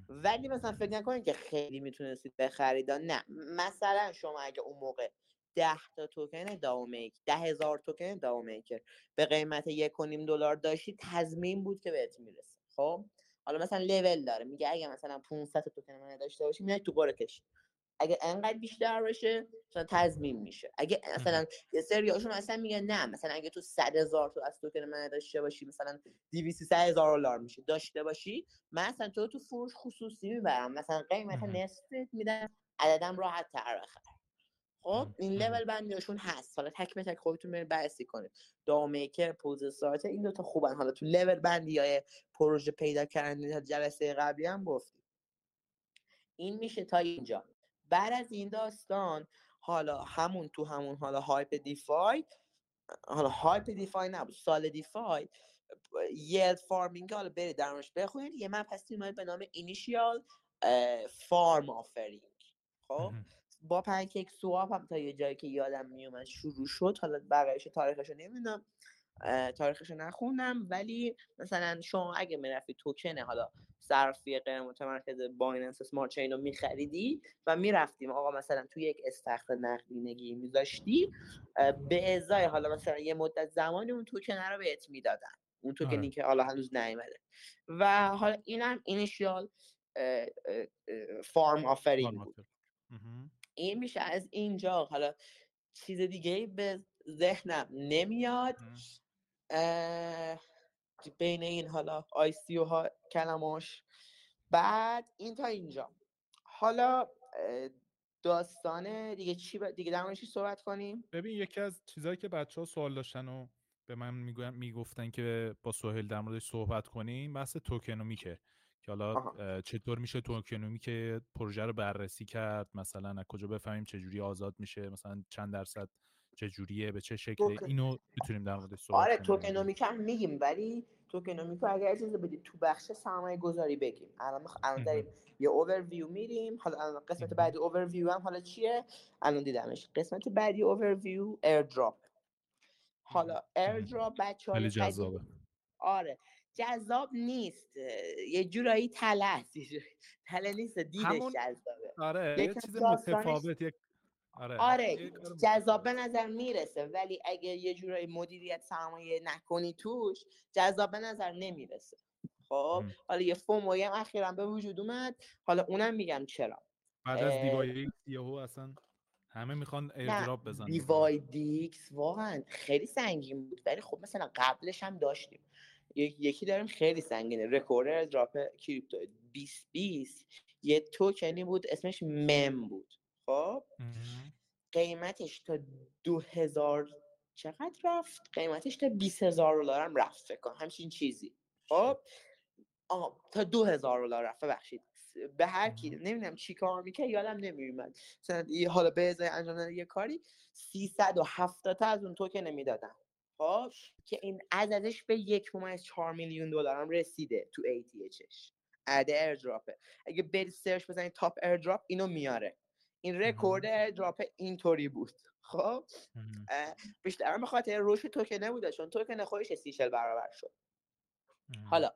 ولی مثلا فکر نکنید که خیلی می‌تونستید بخرید نه. مثلا شما اگه اون موقع ده تا توکن DAO Make ده هزار توکن DAO Maker به قیمت یک و نیم دلار داشتی تضمین بود که بهت می‌رسه. خب؟ حالا مثلا لول داره میگه اگه مثلا 500 تا توکن من داشته باشی میاد تو قرعه کشی. اگه انقدر بیشتر بشه مثلا تضمین میشه. اگه مثلا یه سری هاشون اصلا میگن نه مثلا اگه تو 100 هزار تو از توکن من داشته باشی مثلا 200 هزار دلار میشه داشته باشی من مثلا تو تو فروش خصوصی می‌برم. مثلا قیمت نصف میدم عددم راحت تر بخر خب این لول بندیشون هست. حالا تک به تک خودتون برید بررسی کنید. دامیکر پوز سایت این دوتا خوبن. حالا تو لول بندی های پروژه پیدا کردن جلسه قبلی هم گفتیم. این میشه تا اینجا. بعد از این داستان حالا همون تو همون حالا hype DeFi حالا hype DeFi نبود سال DeFi yield farming حالا برید درمش بخونید. یه من پس به نام initial farm offering خب؟ با PancakeSwap هم تا یه جایی که یادم میومد شروع شد حالا بقیهش تاریخش نمی‌دونم تاریخش نخوندم ولی مثلا شما اگه می‌رفتی توکن حالا صرفی غیر متمرکز بایننس سمارت چین رو میخریدی و می‌رفتیم آقا مثلا توی یک استخر نقدینگی میذاشتی به ازای حالا مثلا یه مدت زمانی اون توکن رو بهت می‌دادن اون توکنی آره. که حالا هنوز نیومده. و حالا اینم initial farm offering بود. این میشه از اینجا. حالا چیز دیگه به ذهنم نمیاد. بین این حالا آی سی ها کلماش. بعد این تا اینجا. حالا داستان دیگه چی ب... دیگه در صحبت کنیم؟ ببین یکی از چیزهایی که بچه ها سوال داشتن و به من می‌گفتن که با سوهل در موردش صحبت کنیم بحث توکنومیکه. که حالا چطور میشه توکنومی که پروژه رو بررسی کرد؟ مثلا از کجا بفهمیم چجوری آزاد میشه؟ مثلا چند درصد چجوریه؟ به چه شکلی اینو می‌تونیم در مورد صحبت آره توکنومیک هم میگیم ولی tokenomic رو اگر اجازه بدید تو بخش سرمایه گذاری بگیم. الان الان داریم یه اوورویو میریم. حالا قسمت بعدی اوورویو هم حالا چیه؟ الان دیدمش. قسمت بعدی overview airdrop حالا airdrop بچه ها آره. جذاب نیست. یه جورایی تله است تله نیست دیدش همون... جذابه. آره یه چیز متفاوت یک آره, آره جذاب به نظر می‌رسه ولی اگه یه جورایی مدیریت سرمایه نکنی توش جذاب به نظر نمی‌رسه. خب حالا یه FOMO ی هم اخیرا به وجود اومد. حالا اونم میگم چرا. بعد از dYdX یهو اصلا همه می‌خوان airdrop بزنن dYdX واقعا خیلی سنگین بود ولی خب مثلا قبلش هم داشتیم. یکی داریم خیلی سنگینه. رکورد drop کریپتو. 2020 یه توکنی بود اسمش مم بود. خب؟ قیمتش تا دو هزار چقدر رفت؟ قیمتش تا 20 هزار دلار هم رفت فکر کنم. همچین چیزی. خب؟ آه تا دو هزار دلار رفت. ببخشید. به هر کی نمی‌دونم چی کار می‌کنه یادم نمیومد مثلا حالا به ازای انجام یه کاری 370 تا از اون توکن نمی‌دادن خب که این عددش به یک چهار میلیون دلار هم رسیده تو ATH ش عدد airdrop ه اگه بری search بزنید top airdrop اینو میاره. این رکورد airdrop اینطوری بود. خب؟ بیشتر به خاطر رشد توکنه بوده چون توکن خودش سی برابر شد. حالا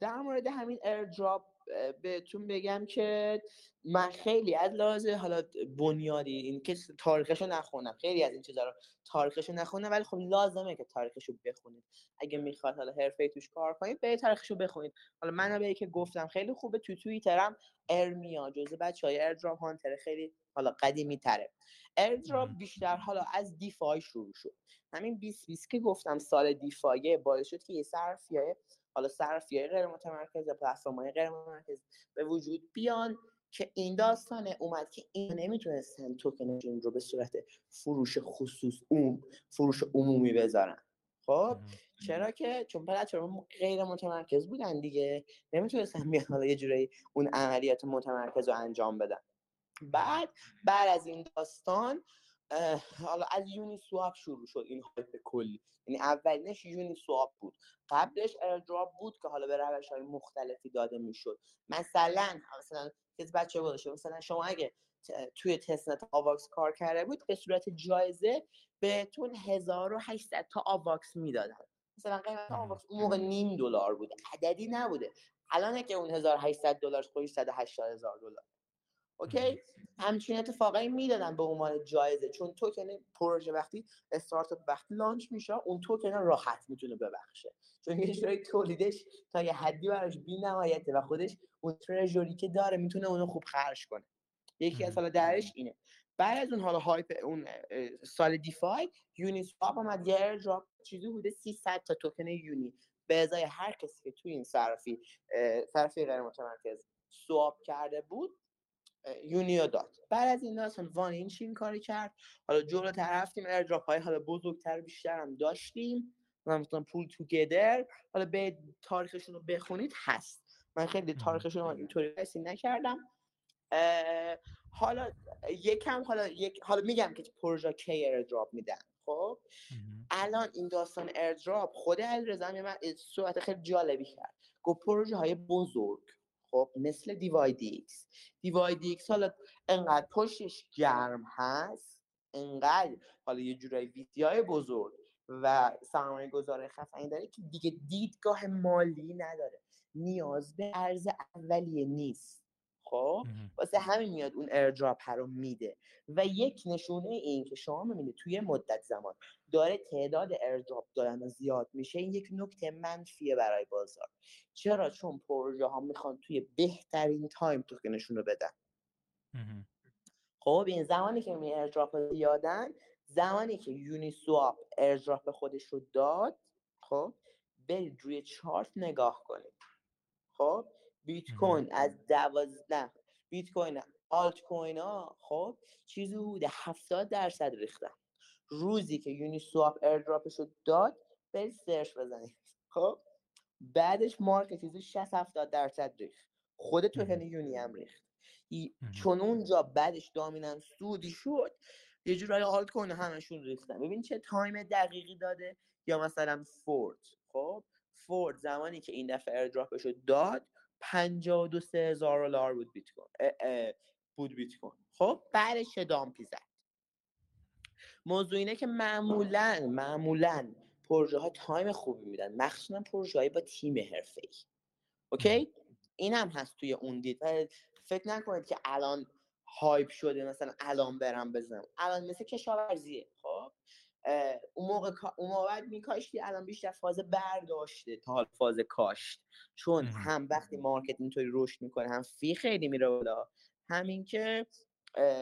در مورد همین airdrop بهتون بگم که من خیلی از لحاظ حالا بنیادی این که تاریخشو نخونم خیلی از این چیزا رو تاریخشو نخونم ولی خب لازمه که تاریخشو بخونید. اگه می‌خواد حالا حرفه توش کار کنید به تاریخشو بخونید. حالا من به که گفتم خیلی خوبه تو توییتر هم ارمیا جزء بچه‌های airdrop hunter خیلی حالا قدیمی تره airdrop بیشتر حالا از DeFi شروع شد. همین 20 20 که گفتم سال DeFi باعث شد که یه صرافیه حالا صرافیه غیر متمرکز پلتفرم های غیر متمرکز به وجود بیان که این داستانه اومد که این نمی‌تونستن توکنشون رو به صورت فروش خصوص اون فروش عمومی بذارن. خب؟ چرا که؟ چون پلتفرم غیر متمرکز بودن دیگه. نمی‌تونستن بیان حالا یه جورایی اون عملیات متمرکز رو انجام بدن. بعد بعد از این داستان حالا از یونی سواب شروع شد این هایپ کلی. یعنی اولینش یونی سواب بود. قبلش ایردراپ بود که حالا به روش های مختلفی داده می‌شد. مثلا مثلا کسی بچه بودشه مثلا شما اگه توی testnet AVAX کار کرده بود به صورت جایزه بهتون 1800 تا AVAX می‌دادن. مثلا قیمت AVAX اون موقع نیم دلار بود. عددی نبوده. الان که اون 1800 دلار خودش 180 هزار دلار. اوکی؟ همچین اتفاقایی می‌دادن به عنوان جایزه. چون توکن پروژه وقتی استارتاپ وقتی launch میشه اون توکن راحت می‌تونه ببخشه. چون یه جوری تولیدش تا یه حدی براش بی‌نهایته و خودش اون treasury که داره می‌تونه اونو خوب خرج کنه. یکی از حالا درش اینه. بعد از اون حالا hype اون سال DeFi Uniswap اومد یه drop چیزی بوده 300 تا توکن UNI. به ازای هر کسی که توی این صرافی صرافی غیر متمرکز swap کرده بود UNI و داد. بعد از این داستان 1inch این کاری کرد؟ حالا جلو رفتیم airdrop های حالا بزرگتر بیشتر هم داشتیم. مثلا PoolTogether. حالا به تاریخشون رو بخونید هست. من خیلی تاریخشون رو اینطوری بررسی نکردم. حالا یکم حالا یک حالا میگم که پروژه کی airdrop میدن خب؟ الان این داستان airdrop خود علیرضا من صحبت خیلی جالبی کرد. گفت پروژه های بزرگ. خب مثل dYdX dYdX حالا انقدر پشتش گرم هست انقدر حالا یه جورایی VC های بزرگ و سرمایه گذاره خفنی داره که دیگه دیدگاه مالی نداره. نیاز به ارز اولیه نیست. خب واسه همین میاد اون airdrop رو میده. و یک نشونه این که شما می‌بینید توی مدت زمان داره تعداد airdrop دادن زیاد میشه این یک نکته منفیه برای بازار. چرا؟ چون پروژه ها می‌خوان توی بهترین time توکنشون رو بدن. خب این زمانی که می airdrop زیادن زمانی که Uniswap airdrop خودش رو داد خب برید روی چارت نگاه کنید. خب بیت کوین از دوازده بیت کوین آلت کوین ها خب چیزی بوده 70 درصد ریختن. روزی که Uniswap airdrop ش رو داد برید search بزنید. خب بعدش market چیزی 60 70 درصد ریخت. خود توکن UNI هم ریخت. چون اونجا بعدش dominance صعودی شد یه جورایی آلت کوین همشون ریختن. ببین چه time دقیقی داده یا مثلا فورد. خب فورد زمانی که این دفعه airdrop ش رو داد 52 هزار دلار بود بیت کوین بود بیت کوین. خب بعدش dump ی زد. موضوع اینه که معمولا معمولا پروژه ها time خوبی میدن. مخصوصا پروژه با تیم حرفه ای OK؟ این هم هست توی اون دید. فکر نکنید که الان hype شده مثلا الان برم بزنم. الان مثل کشاورزیه. خب؟ اون موقع اون موقع میکاشتی الان بیشتر فاز برداشته تا حالا فاز کاشت. چون هم وقتی market اینطوری رشد می‌کنه هم fee خیلی میره بالا همین که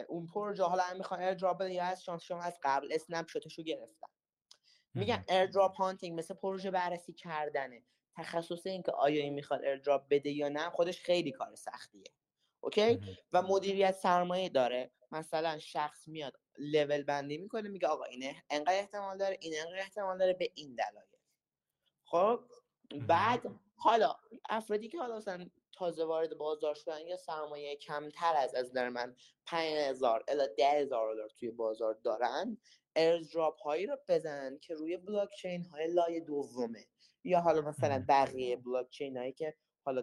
اون پروژه حالا هم می‌خوان airdrop بدن یا از شانس شما از قبل snapshot شو گرفتن میگن airdrop hunting مثل پروژه بررسی کردنه. تخصص این که آیا این می‌خواد airdrop بده یا نه خودش خیلی کار سختیه. OK؟ و مدیریت سرمایه داره. مثلا شخص میاد لول بندی می‌کنه میگه آقا اینه انقدر احتمال داره این انقدر احتمال داره به این دلایل. خب بعد حالا افرادی که حالا مثلا تازه وارد بازار شدن یا سرمایه کمتر از از در من 5000 الی 10000 دلار توی بازار دارن airdrop هایی رو بزنن که روی بلاک چین های لایه دومه. یا حالا مثلا بقیه بلاک چین هایی که حالا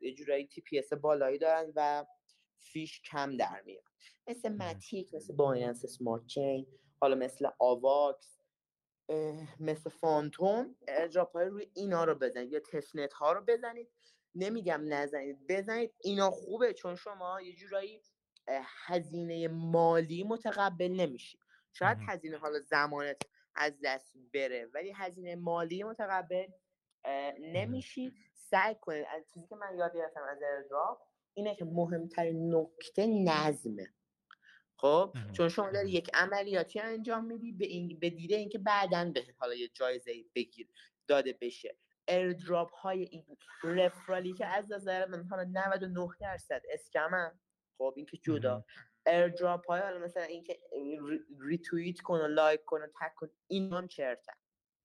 یه جورایی TPS بالایی دارن و fee ش کم در میاد. مثل Matic مثل Binance Smart Chain حالا مثل AVAX مثل Fantom های روی اینا رو بزنید یا testnet ها رو بزنید. نمیگم نزنید بزنید اینا خوبه چون شما یه جورایی هزینه مالی متقبل نمیشید شاید هزینه حالا زمانت از دست بره ولی هزینه مالی متقبل نمیشید سعی کنید از چیزی که من یاد گرفتم از ایردراپ اینه که مهمترین نکته نظمه. خب؟ چون شما داری یک عملیاتی انجام میدی به, این به دیده اینکه بعدا به حالا یه جایزه بگیر داده بشه. ایردراپ های این رفرالی که از نظر من حالا 99 درصد اسکم خب؟ این که جدا. airdrop های حالا مثلا اینکه ریتوییت کن و like کن و tag کن این هم چرتن.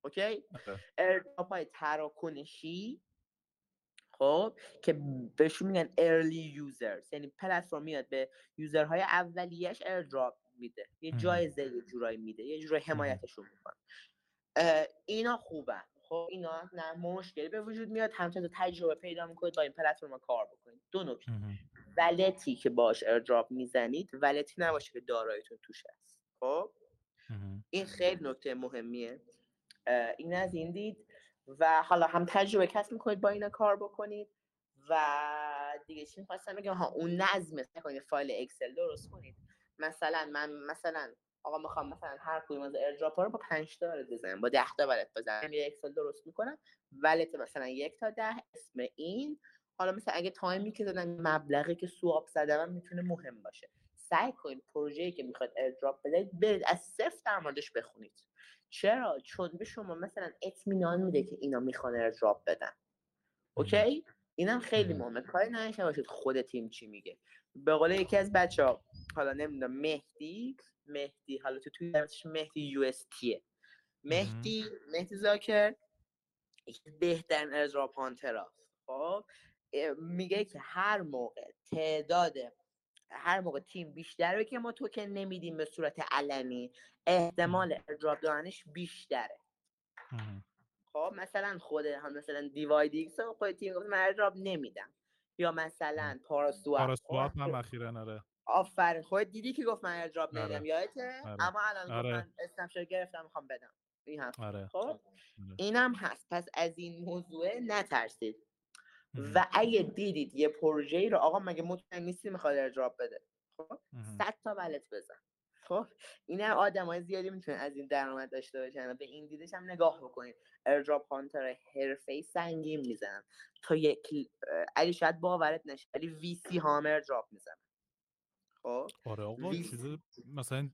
OK؟ airdrop های تراکنشی خب که بهشون میگن early users یعنی پلتفرم میاد به user های اولیش airdrop میده. یه جایزه یه جورایی میده یه جورایی حمایتشون می‌کنه. اینا خوبن. خب اینا نه مشکلی به وجود میاد. همچنان تجربه پیدا می‌کنید با این پلتفرم کار بکنید. دو نکته. wallet ی که باش airdrop می‌زنید wallet ی نباشه که داراییتون توش هست. خب؟ این خیلی نکته مهمیه. این از این دید. و حالا هم تجربه کسب می‌کنید با اینا کار بکنید و دیگه چی می‌خواستم بگم؟ ها اون نظم کنید فایل Excel درست کنید. مثلا من مثلا آقا می‌خوام مثلا هر کدوم از airdrop رو با 5 تا بزنم با 10 تا wallet بزنم. یه Excel درست می‌کنم wallet مثلا یک تا ده اسم این. حالا مثلا اگه time ی که دادن مبلغی که swap زدم می‌تونه مهم باشه. سعی کنید پروژه‌ای که می‌خواد airdrop بدید برید از صفر در موردش بخونید. چرا؟ چون به شما مثلا اطمینان میده که اینا می‌خوان airdrop بدن. OK؟ اینم خیلی مهمه. کاری نداشته باشید خود تیم چی میگه. به قول یکی از بچه ها حالا نمی‌دونم مهدی مهدی حالا تو توی مهدی UST ئه مهدی مهدی زاکر یکی بهترین airdrop hunter خب؟ میگه که هر موقع تعداد هر موقع تیم بیشتره که ما توکن نمیدیم به صورت علنی. احتمال airdrop دادنش بیشتره. خب مثلا خود هم مثلا dYdX خود تیم گفت من airdrop نمیدم. یا مثلا پاراسواب پاراسواب هم اخیرا آره. آفرین. خود دیدی که گفت من airdrop آره. نمیدم یادته؟ آره. اما الان آره. من snap گرفتم می‌خوام بدم. این هست آره. خب. اینم هست. پس از این موضوع نترسید. و اگه دیدید یه پروژه رو آقا مگه مطمئن نیستی می‌خواد airdrop بده؟ خب صد تا wallet بزن. خب این هم آدم های زیادی می‌تونه از این درآمد داشته باشن به این دیدش هم نگاه بکنید. airdrop hunter حرفه سنگین می‌زنن. تا یک علی شاید باورت نشه ولی VC هام airdrop می‌زنن. خب آره آقا چیز مثلا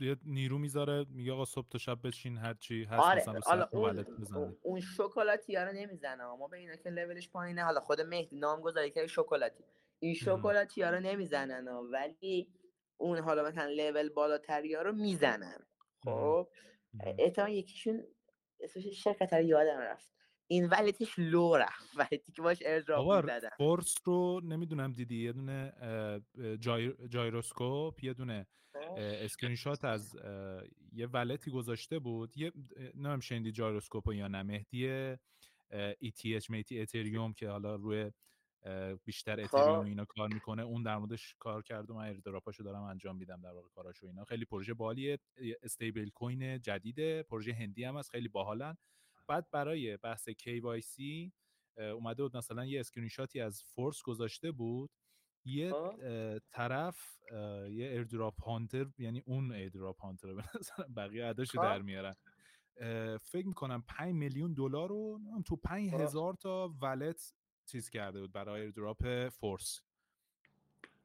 یه نیرو می‌ذاره میگه آقا صبح تا شب بشین هر چی هست آره. مثلا حالا اون, اون شکلاتی ها رو نمی‌زنه ما به اینا که لولش پایینه. حالا خود مهدی نام گذاری که شکلاتی. این شکلاتی ها رو نمی‌زنن ولی اون حالا مثلا لول بالاتری ها رو می‌زنن. خب احتمال یکیشون اسمش شرکت رو یادم رفت. این ولتش لو رفت ولتی که باش ایردراپ می‌دادن فورس رو نمی‌دونم دیدی یه دونه جای... جایروسکوپ یه دونه اسکرین شات از یه ولتی گذاشته بود. یه نمی‌دونم شنیدی جایروسکوپ یا نه مهدی ETH مهدی اتریوم که حالا روی بیشتر خب. اتریوم اینا کار می‌کنه اون در موردش کار کرد و من ایردراپاشو دارم انجام میدم در واقع کاراشو اینا. خیلی پروژه بالیه استیبل کوین جدیده پروژه هندی هم هست خیلی باحالن. بعد برای بحث KYC اومده بود مثلا یه اسکرین شاتی از فورس گذاشته بود. یه خب. طرف یه airdrop hunter یعنی اون airdrop hunter به *laughs* بقیه اداشو خب. در میارن. فکر می‌کنم 5 میلیون دلار رو تو 5000 تا wallet چیز کرده بود برای airdrop فورس.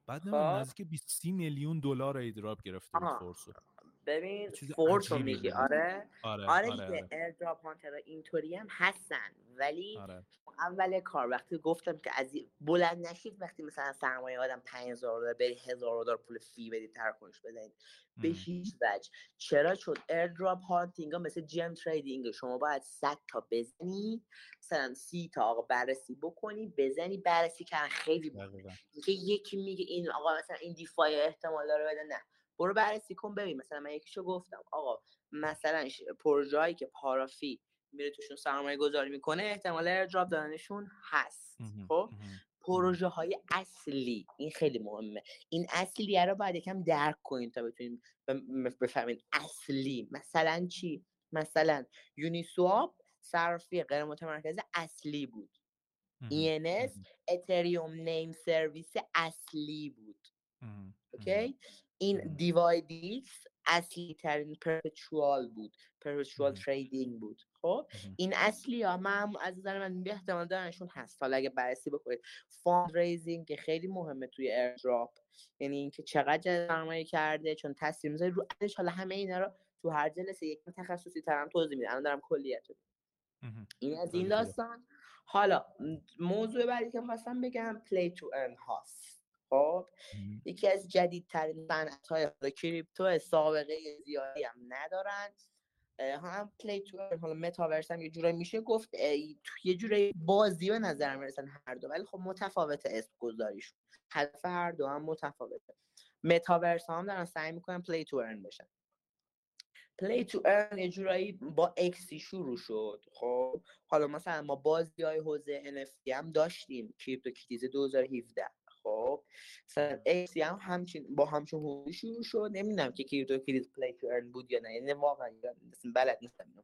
بعد نزدیک 20 میلیون دلار airdrop گرفته بود فورس ببین فورس رو میگی آره؟ آره, آره, آره, آره. ایردراپ هانتر اینطوری هم هستن ولی آره. اول کار وقتی گفتم که از بلند نشید وقتی مثلا سرمایه آدم 5000 دلار بری 1000 دلار پول فی بدید تراکنش بدید به هیچ وجه. چرا؟ چون ایردراپ هانتینگ ها مثل جی ام تریدینگ شما باید 100 تا بزنی مثلا 30 تا آقا بررسی بکنی بزنی بررسی کردن. خیلی که یکی میگه این آقا مثلا این دیفای احتمال داره بده نه. برو بررسی کن. ببین مثلا من یکیشو گفتم آقا مثلا پروژه‌ای که پارافی میره توشون سرمایه گذاری می‌کنه احتمال ایردراپ دادنشون هست خب؟ پروژه های اصلی این خیلی مهمه. این اصلیه رو باید یکم درک کنین تا بتونین بفهمین اصلی مثلا چی؟ مثلا یونیسواب صرفی غیر متمرکز اصلی بود. ENS اتریوم نیم سرویس اصلی بود. OK؟ این dYdX اصلی ترین perpetual بود. perpetual trading بود. خب؟ این اصلی ها من از نظر من به احتمال دارنشون هست. حالا اگه بررسی بکنید fundraising که خیلی مهمه توی airdrop یعنی اینکه چقدر سرمایه کرده چون تاثیر می‌ذاره رو ازش حالا همه اینا رو تو هر جلسه یک تخصصی تر هم توضیح میدم الان دارم کلیت این از این داستان. حالا موضوع بعدی که خواستم بگم play to earn هاست. خب یکی از جدیدترین صنعت های کریپتو سابقه زیادی هم ندارن. هم play to حالا متاورس هم یه جورایی میشه گفت یه جورایی بازی به نظر می‌رسن هر دو ولی خب متفاوت اسم گذاریشون. هدف هر دو هم متفاوته. متاورس هم دارن سعی می‌کنن play to earn بشن. play to earn یه جورایی با Axie شروع شد. خب حالا مثلا ما بازی های حوزه NFT هم داشتیم CryptoKitties 2017 خب مثلا Axie هم همچین با همچون حوزه شروع شد. نمی‌دونم که CryptoKitties play to earn بود یا نه. یعنی واقعا بلد نیستم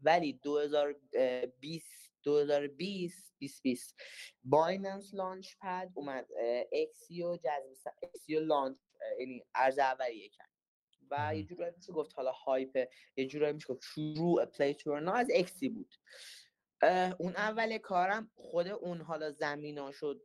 ولی 2020 2020 2020 Binance Launchpad اومد. Axie و جذب Axie و launch یعنی عرضه اولیه کرد. و یه جورایی میشه گفت حالا hype یه جورایی میشه گفت شروع play to earn ا از Axie بود. اون اول کارم خود اون حالا زمینا شد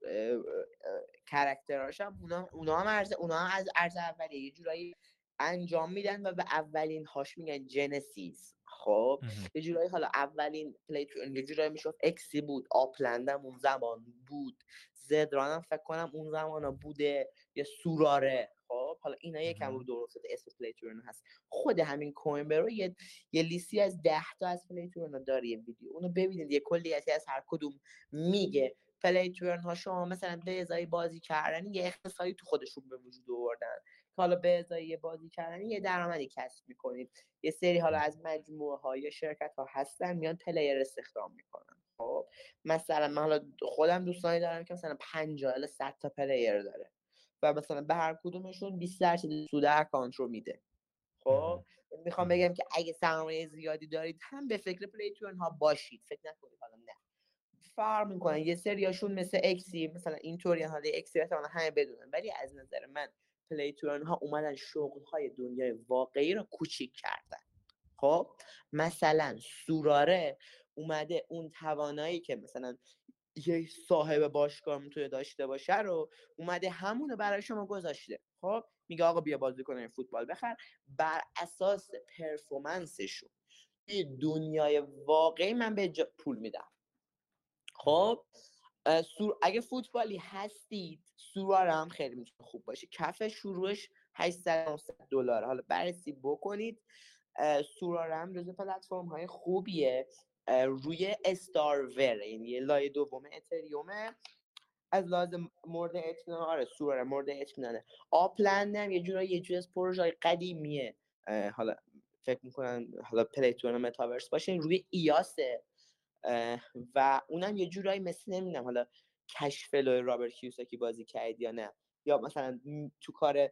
کرکتراش هم اونا, اونا هم عرض اونا هم از ارز اولیه یه جورایی انجام میدن و به اولین هاش میگن جنسیس. خب یه جورایی حالا اولین پلی یه جورایی می‌شد اکسی بود آپلندم اون زمان بود. زدرانم فکر کنم اون زمان بوده یا سوراره. خب حالا اینا یکم رو درست اسم پلیتورن هست. خود همین کوین برو یه, یه لیستی از ده تا از play to earn داره یه ویدیو. اونو ببینید یه کلیتی از هر کدوم میگه. play to earn ها شما مثلا به ازای بازی کردن یه اقتصادی تو خودشون به وجود آوردن. که حالا به ازای یه بازی کردن یه درآمدی کسب می‌کنید یه سری حالا از مجموعه ها یا شرکت ها هستن میان player استخدام می‌کنن. خب مثلا من حالا خودم دوستانی دارم که مثلا 50 الی 100 تا player داره و مثلا به هر کدومشون 20 درصد سود account رو میده. خب می‌خوام بگم که اگه سرمایه زیادی دارید هم به فکر play ها باشید. فکر نکنید حالا نه. فرق می‌کنن یه سریاشون مثل Axie مثلا اینطوری حالا Axie مثلا همه بدونن ولی از نظر من play ها اومدن شغل های دنیای واقعی رو کوچیک کردن. خب مثلا Sorare اومده اون توانایی که مثلا یه صاحب باشگاه می‌تونه داشته باشه رو اومده همونو برای شما گذاشته. خب میگه آقا بیا بازی کنه فوتبال بخر. بر اساس پرفورمنسشون دنیای واقعی من به پول میدم. خب سور... اگه فوتبالی هستید سورار هم خیلی می‌تونه خوب باشه. کف شروعش 800 دلار حالا بررسی بکنید سورار هم جزو پلتفرم های خوبیه روی استارور یعنی یه لایه دوم اتریومه. از لازم مورد اطمینان آره سوره مورد اطمینانه. هم یه جورایی یه جور از پروژه قدیمیه. حالا فکر می‌کنن حالا پلیتون متاورس باشه روی ایاسه. و اونم یه جورایی مثل نمی‌دونم حالا کشفلو رابرت کیوساکی بازی کرد یا نه. یا مثلا تو کار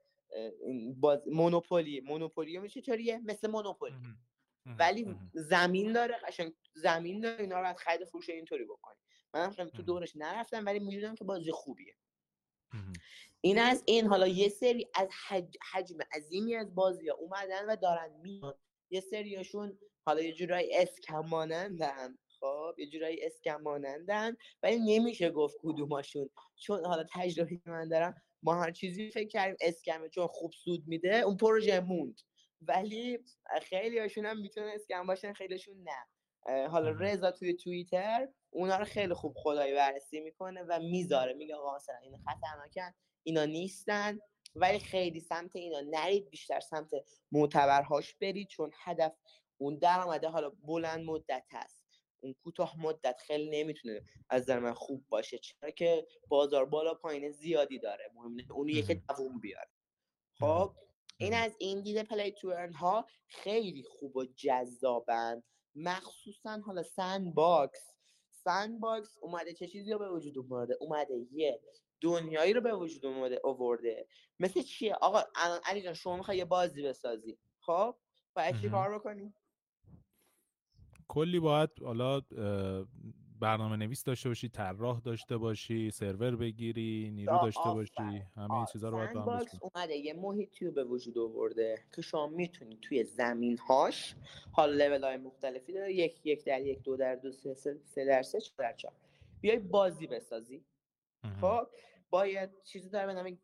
باز مونوپولی مونوپولی میشه چطوریه؟ مثل مونوپولی. ولی زمین داره قشنگ زمین داره اینا رو خرید فروش اینطوری بکنی. من تو دورش نرفتم ولی می‌دونم که بازی خوبیه. این از این حالا یه سری از حج... حجم عظیمی از بازی ها اومدن و دارن میان یه سریاشون حالا یه جورایی اسکم مانندن خب یه جورایی اسکم مانندن ولی نمیشه گفت کدوماشون. چون حالا تجربه من دارم ما هر چیزی فکر کردیم اسکمه چون خوب سود میده اون پروژه موند. ولی خیلی هاشون هم می‌تونه اسکم باشن خیلیشون نه. حالا رضا توی توییتر اونا رو خیلی خوب خدایی بررسی می‌کنه و می‌ذاره میگه آقا مثلا این خطرناکن اینا نیستن ولی خیلی سمت اینا نرید بیشتر سمت معتبرهاش برید چون هدف اون درآمده حالا بلند مدت هست. اون کوتاه مدت خیلی نمی‌تونه از نظر من خوب باشه. چرا که بازار بالا پایین زیادی داره. مهمه اون یکی دووم بیاره. خب این از این دیده play to ها خیلی خوب و جذابن. مخصوصا حالا Sandbox Sandbox اومده چه چیزی رو به وجود اومده؟ اومده یه دنیایی رو به وجود اومده آورده مثل چیه؟ آقا الان علی جان شما می‌خوای یه بازی بسازی. خب باید چی کار بکنی؟ کلی باید حالا برنامه نویس داشته باشی طراح داشته باشی سرور بگیری نیرو داشته باشی همه چیزا رو باید با اومده یه محیطی رو به وجود آورده که شما می‌تونی توی زمین هاش حالا لول های مختلفی داره یک یک در یک دو در دو سه, سه, در سه در چهار. بیای بازی بسازی. خب؟ باید چیزی داره به نام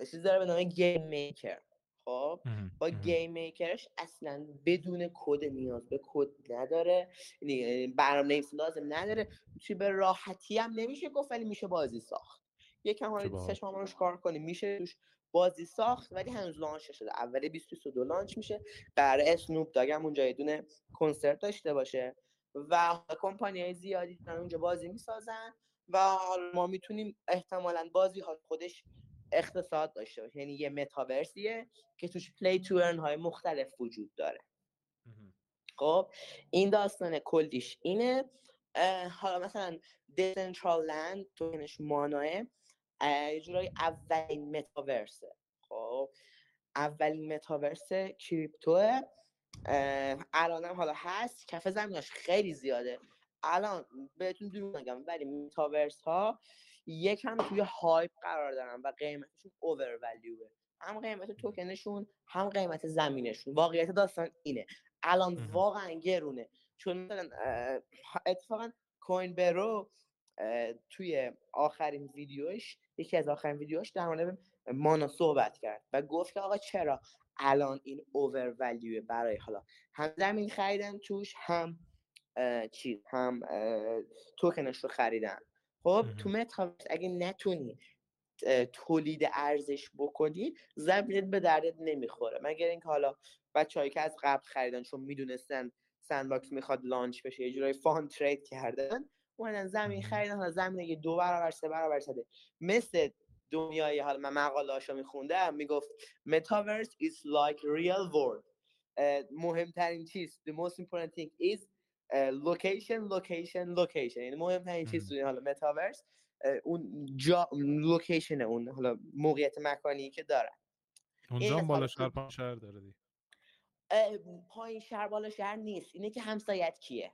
چیزی داره به نام game maker. خب با game maker ش اصلا بدون کد نیاز به کد نداره یعنی، برنامه نویس لازم نداره. چی به راحتی هم نمیشه گفت ولی میشه بازی ساخت. یکم حالا سه روش کار کنیم میشه توش بازی ساخت ولی هنوز launch شده اول 2022 launch میشه. قراره Snoop Dogg هم اونجا یه دونه کنسرت داشته باشه. و کمپانی های زیادی دارن اونجا بازی می‌سازن. و ما می‌تونیم احتمالا بازی ها خودش اقتصاد داشته باشه. یعنی یه متاورسیه که توش play to earn های مختلف وجود داره. خب این داستان کلیش اینه. حالا مثلا Decentraland token ش MANA ه یه جورایی اولین متاورسه. خب اولین متاورس کریپتوه. الانم حالا هست. کف زمیناش خیلی زیاده. الان بهتون دروغ نگم ولی متاورس ها یکم توی هایپ قرار دارن و قیمتشون اوور ولیوه هم قیمت توکنشون هم قیمت زمینشون. واقعیت داستان اینه. الان واقعا گرونه. چون مثلا اتفاقا کوین برو توی آخرین ویدیوش یکی از آخرین ویدیوش در مورد مانا صحبت کرد و گفت که آقا چرا الان این اوور ولیوه برای حالا هم زمین خریدن توش هم چیز هم توکنش رو خریدن. خب تو متاورس اگه نتونی تولید ارزش بکنی زمینت به دردت نمی‌خوره. مگر اینکه حالا بچه‌هایی که از قبل خریدن چون می‌دونستن Box می‌خواد launch بشه یه جورایی fun trade کردن اومدن زمین خریدن حالا زمین یه دو برابر سه برابر شده. مثل دنیای حالا من مقاله هاشو میخوندم می‌گفت metaverse is like real world. مهمترین چیز the most important thing is location location location یعنی مهمترین چیز توی حالا متاورس اون جا location اون حالا موقعیت مکانی که داره. اونجا بالا شهر پایین شهر داره دی پایین شهر بالا شهر نیست. اینه که همسایت کیه؟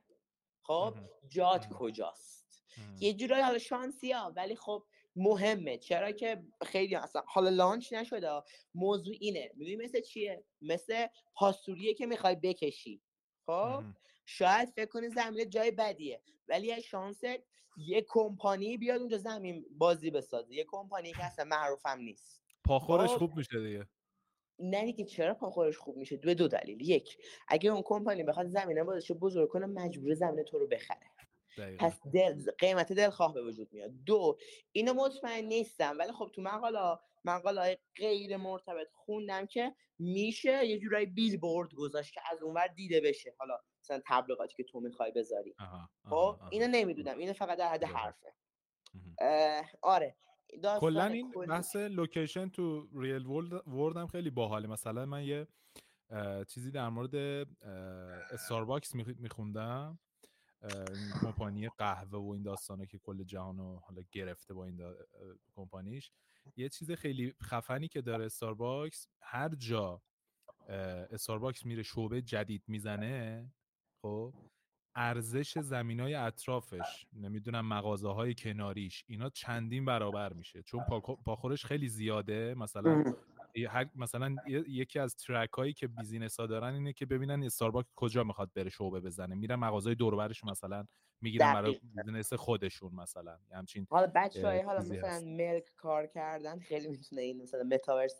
خب جات کجاست؟ یه جورایی حالا شانسی ها ولی خب مهمه. چرا که خیلی اصلا حالا لانچ نشده. موضوع اینه. می‌دونی مثل چیه؟ مثل پاسوریه که می‌خوای بکشی. خب شاید فکر کنی زمین جای بدیه ولی یه شانس یه کمپانی بیاد اونجا زمین بازی بسازه. یه کمپانی که اصلا معروف هم نیست. پاخورش خب خوب میشه دیگه. نه که چرا پاخورش خوب میشه؟ دو دو دلیل. یک اگه اون کمپانی بخواد زمینه بازش بزرگ کنه مجبور زمین تو رو بخره. پس دل قیمت دل خواه به وجود میاد. دو اینو مطمئن نیستم ولی خب تو مقاله مقاله غیر مرتبط خوندم که میشه یه جورایی بیل بورد گذاشت که از اونور دیده بشه. حالا مثلا تبلیغاتی که تو می‌خوای بذاری. خب اینو نمی‌دونم اینو فقط در حد حرفه. آره کلا این بحث location تو real world هم خیلی باحاله. مثلا من یه چیزی در مورد Starbucks میخوندم. کمپانی قهوه و این داستانه که کل جهان رو حالا گرفته با این کمپانیش. یه چیز خیلی خفنی که داره Starbucks هر جا Starbucks میره شعبه جدید می‌زنه خب ارزش زمین های اطرافش نمی‌دونم مغازه های کناریش اینا چندین برابر میشه. چون پاخورش خیلی زیاده مثلا مثلا یکی از trick هایی که business ها دارن اینه که ببینن Starbucks کجا می‌خواد بره شعبه بزنه. میرن مغازه دوربرش مثلا می‌گیرن برای business خودشون مثلا. همچین حالا بچه های حالا مثلا ملک کار کردن خیلی می‌تونه این مثلا متاورس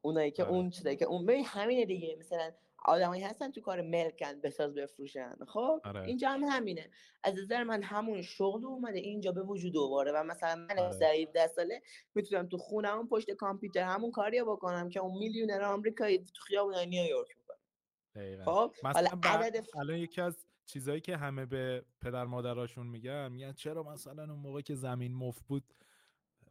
اونایی که آره. اون چیزایی که اون ببین همینه دیگه. مثلا آدمایی هستن تو کار ملکن بساز بفروشن. خب آره. اینجا هم همینه. از نظر من همون شغل اومده اینجا به وجود دوباره و مثلا من آره. ضعیف دست ساله می‌تونم تو خونم پشت کامپیوتر همون کاریو بکنم که اون میلیونر آمریکایی تو خیابون نیویورک می‌کنه خب مثلا عدد الان یکی از چیزایی که همه به پدر مادراشون میگن میگن چرا مثلا اون موقع که زمین مفت بود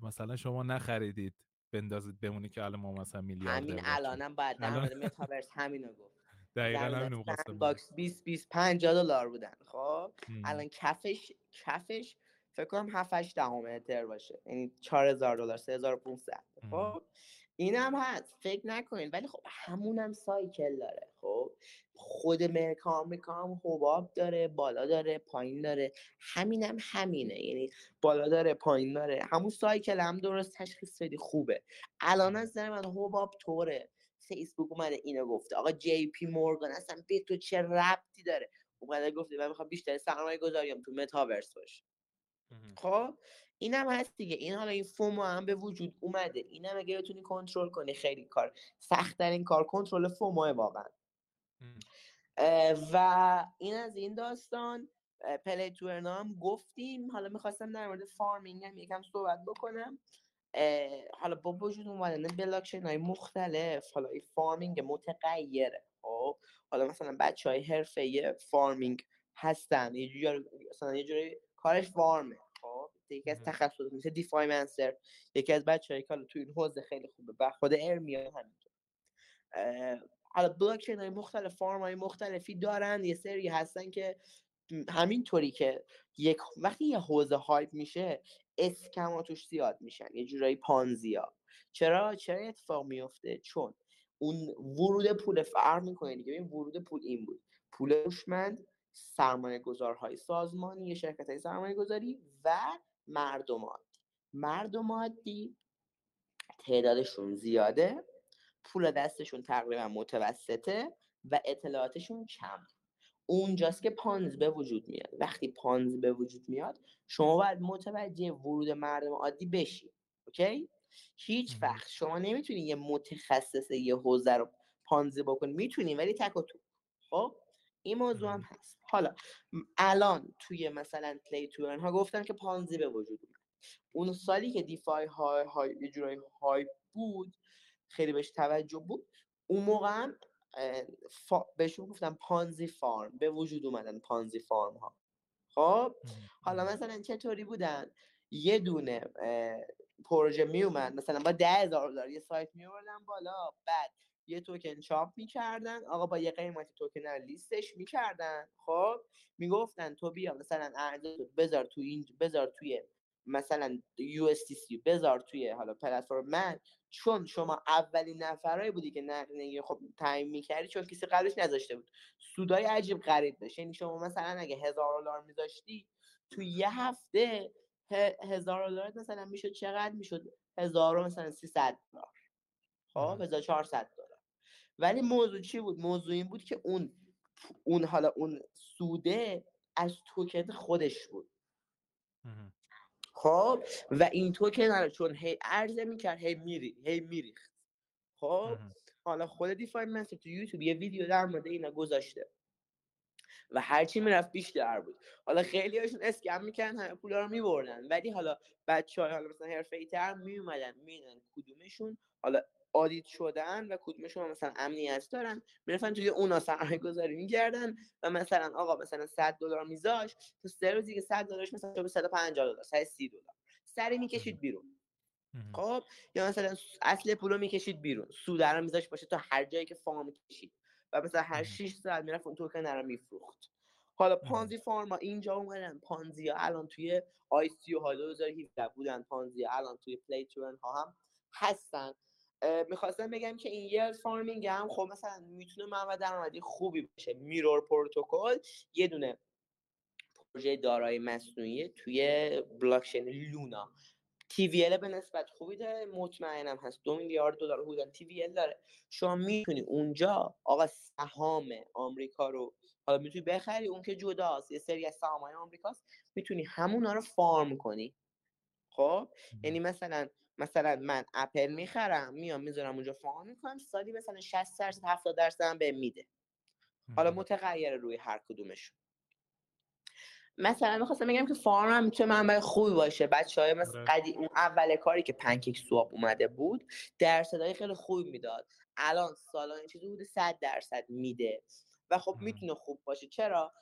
مثلا شما نخریدید بندازید بمونی که الان ما مثلا میلیارد همین الانم باید در مورد متاورس همینو گفت. دقیقا همینو می‌خواستم. باکس 20 20 50 دلار بودن خب. الان کفش کفش فکر کنم 7 8 دهم اتر باشه یعنی 4000 دلار 3500 ام. خب اینم هست. فکر نکنین. ولی خب همونم سایکل داره. خب خود مرک آمریکا هم حباب داره بالا داره پایین داره. همینم همینه. یعنی بالا داره پایین داره. همون cycle هم درست تشخیص بدی خوبه. الان از نظر من حباب طوره. فیسبوک اومده اینو گفته. آقا جی پی مورگان اصلا به تو چه ربطی داره؟ اومده گفته من می‌خوام بیشتر سرمایه گذاریم تو متاورس باشه. خب اینم هست دیگه. این حالا این FOMO هم به وجود اومده. اینم اگه بتونی کنترل کنی خیلی کار سخت این کار کنترل FOMO واقعا. و این از این داستان play to earn هم گفتیم. حالا می‌خواستم در مورد farming هم یکم صحبت بکنم. حالا با وجود اومدن بلاکچین های مختلف حالا این farming متغیره. خب حالا مثلا بچه های حرفه farming هستن. یه جوری مثلا یه جوری کارش farm ه خب؟ یکی از. تخصص مثل DeFi Monster یکی از بچه‌ها که تو این حوزه خیلی خوبه. و خود ارمیا همینطور. حالا بلاکچین های مختلف farm های مختلفی دارن. یه سری هستن که همینطوری که یک وقتی یه حوزه هایپ میشه اسکما توش زیاد میشن. یه جورایی پانزیا. چرا؟ چرا اتفاق میفته؟ چون اون ورود پول فرق می‌کنه دیگه. این ورود پول این بود. پول هوشمند سرمایه گذارهای سازمانی شرکت های سرمایه گذاری و مردم عادی مردم عادی تعدادشون زیاده پول دستشون تقریبا متوسطه و اطلاعاتشون کم. اونجاست که پانز به وجود میاد. وقتی پانز به وجود میاد شما باید متوجه ورود مردم عادی بشی. اوکی؟ هیچ. وقت. شما نمی‌تونی یه متخصص یه حوزه رو پانزی بکنی. می‌تونی ولی تک و تو خب؟ این موضوع هم. هست حالا الان توی مثلا پلی تو ها گفتن که پانزی به وجود اومد اون سالی که دیفای های های یه جورایی های بود خیلی بهش توجه بود اون موقع هم فا... بهشون گفتم پانزی فارم به وجود اومدن پانزی فارم ها خب. حالا. مثلا چطوری بودن یه دونه پروژه می اومد مثلا با ده هزار دلار یه سایت می آوردن بالا بعد یه توکن چاپ می‌کردن. آقا با یه قیمتی توکن رو لیستش می‌کردن. خب می‌گفتن تو بیا مثلا ارزش بذار تو این بذار توی مثلا USDC بذار توی حالا پلتفرم. من چون شما اولین نفرایی بودی که نقدینگی خب تعیین می‌کردی چون کسی قبلش نذاشته بود. سودای عجیب غریب داشت. یعنی شما مثلا اگه هزار دلار میذاشتی تو یه هفته هزار دلار مثلا می‌شد چقدر؟ می‌شد هزار مثلا 300 دلار. خب مهم. 1400 دلار ولی موضوع چی بود؟ موضوع این بود که اون اون حالا اون سوده از توکن خودش بود. خب؟ و این توکن رو چون هی عرضه می‌کرد هی میری هی میریخت. خب. حالا خود دیفای منستر تو یوتیوب یه ویدیو در مورد اینا گذاشته. و هرچی می‌رفت بیشتر بود. حالا خیلی هاشون اسکم می‌کردن همه پولا رو میبردن. ولی حالا بچه های حالا مثلا حرفه تر میومدن میدن کدومشون حالا آدیت شدن و کدومشون مثلا امنیت دارن می‌رفتن توی اونا سرمایه گذاری می‌کردن و مثلا آقا مثلا 100 دلار میذاش تو سه روزی که 100 دلارش مثلا شده 150 دلار 130 دلار. سری می‌کشید بیرون. خب؟ یا مثلا اصل پولو می‌کشید بیرون. سود رو میذاش باشه تا هر جایی که فارم کشید. و مثلا هر مهم. 6 ساعت می‌رفت اون توکن رو میفروخت. حالا. پانزی فارما اینجا اومدن. پانزی ها الان توی آی سی ها 2017 بودن پانزی ها الان توی پلی ها هم هستن. می‌خواستم بگم که این یه فارمینگ هم خب مثلا می‌تونه منبع درآمدی خوبی باشه. میرور پروتکل یه دونه پروژه دارایی مصنوعی توی بلاکچین لونا. TVL به نسبت خوبی داره مطمئنم هست. دو میلیارد دلار حدودا TVL داره. شما می‌تونی اونجا آقا سهام آمریکا رو حالا می‌تونی بخری اون که جداست. یه سری از سهام های آمریکاست. می‌تونی همونا رو فارم کنی. خب؟ یعنی مثلا مثلا من اپل می‌خرم میام می‌ذارم اونجا فارم می‌کنم سالی مثلا 60 درصد 70 درصد هم به میده. حالا مهم. متغیره روی هر کدومشون. مثلا می‌خواستم بگم که فارم هم می‌تونه منبع خوبی باشه. بچه های مثل آره. قدیم اون اول کاری که پنکیک سواب اومده بود درصدهای خیلی خوبی می‌داد. الان سالانه چیزی بوده 100 درصد میده. و خب. می‌تونه خوب باشه. چرا؟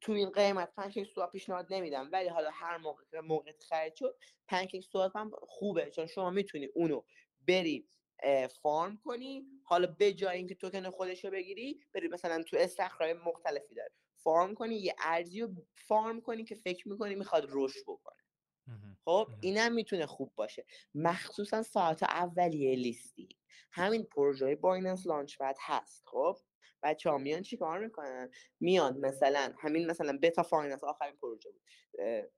تو این قیمت پنکیک سواب پیشنهاد نمیدم ولی حالا هر موقع که موقع خرید شد پنکیک سواب هم خوبه چون شما می‌تونی اونو بری farm کنی حالا به جای اینکه توکن خودش رو بگیری بری مثلا تو استخرهای مختلفی داره. farm کنی یه ارزی رو farm کنی که فکر می‌کنی می‌خواد رشد بکنه. خب اینم می‌تونه خوب باشه. مخصوصا ساعت اولیه listing همین پروژه Binance Launchpad هست خب؟ بچه ها میان چیکار می‌کنن؟ میان مثلا همین مثلا Beta Finance آخرین پروژه بود.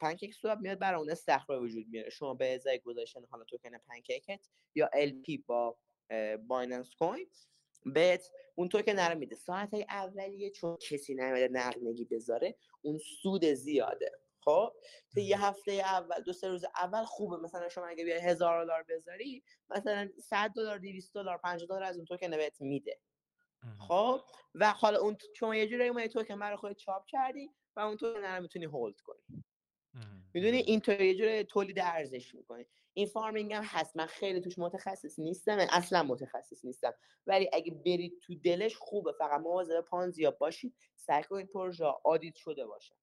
PancakeSwap میاد برای اون استخر به وجود میاره. شما به ازای گذاشتن حالا توکن پنکیکت یا پی با Binance Coin بهت اون توکن رو میده. ساعت های اولیه چون کسی نمیاد نقدینگی بذاره اون سود زیاده. خب؟ تو یه هفته اول دو سه روز اول خوبه. مثلا شما اگه بیای هزار دلار بذاری مثلا 100 دلار 200 دلار 50 دلار از اون توکن بهت میده. خب؟ و حالا اون شما یه جوری اون توکن برای خودت چاپ کردی و اون توکن رو می‌تونی hold کنی. می‌دونی؟ اینطوری یه جوری تولید ارزش می‌کنی این farming هم هست. من خیلی توش متخصص نیستم اصلا متخصص نیستم. ولی اگه برید تو دلش خوبه. فقط مواظب پانزیا باشید سعی کنید پروژه audit شده باشه.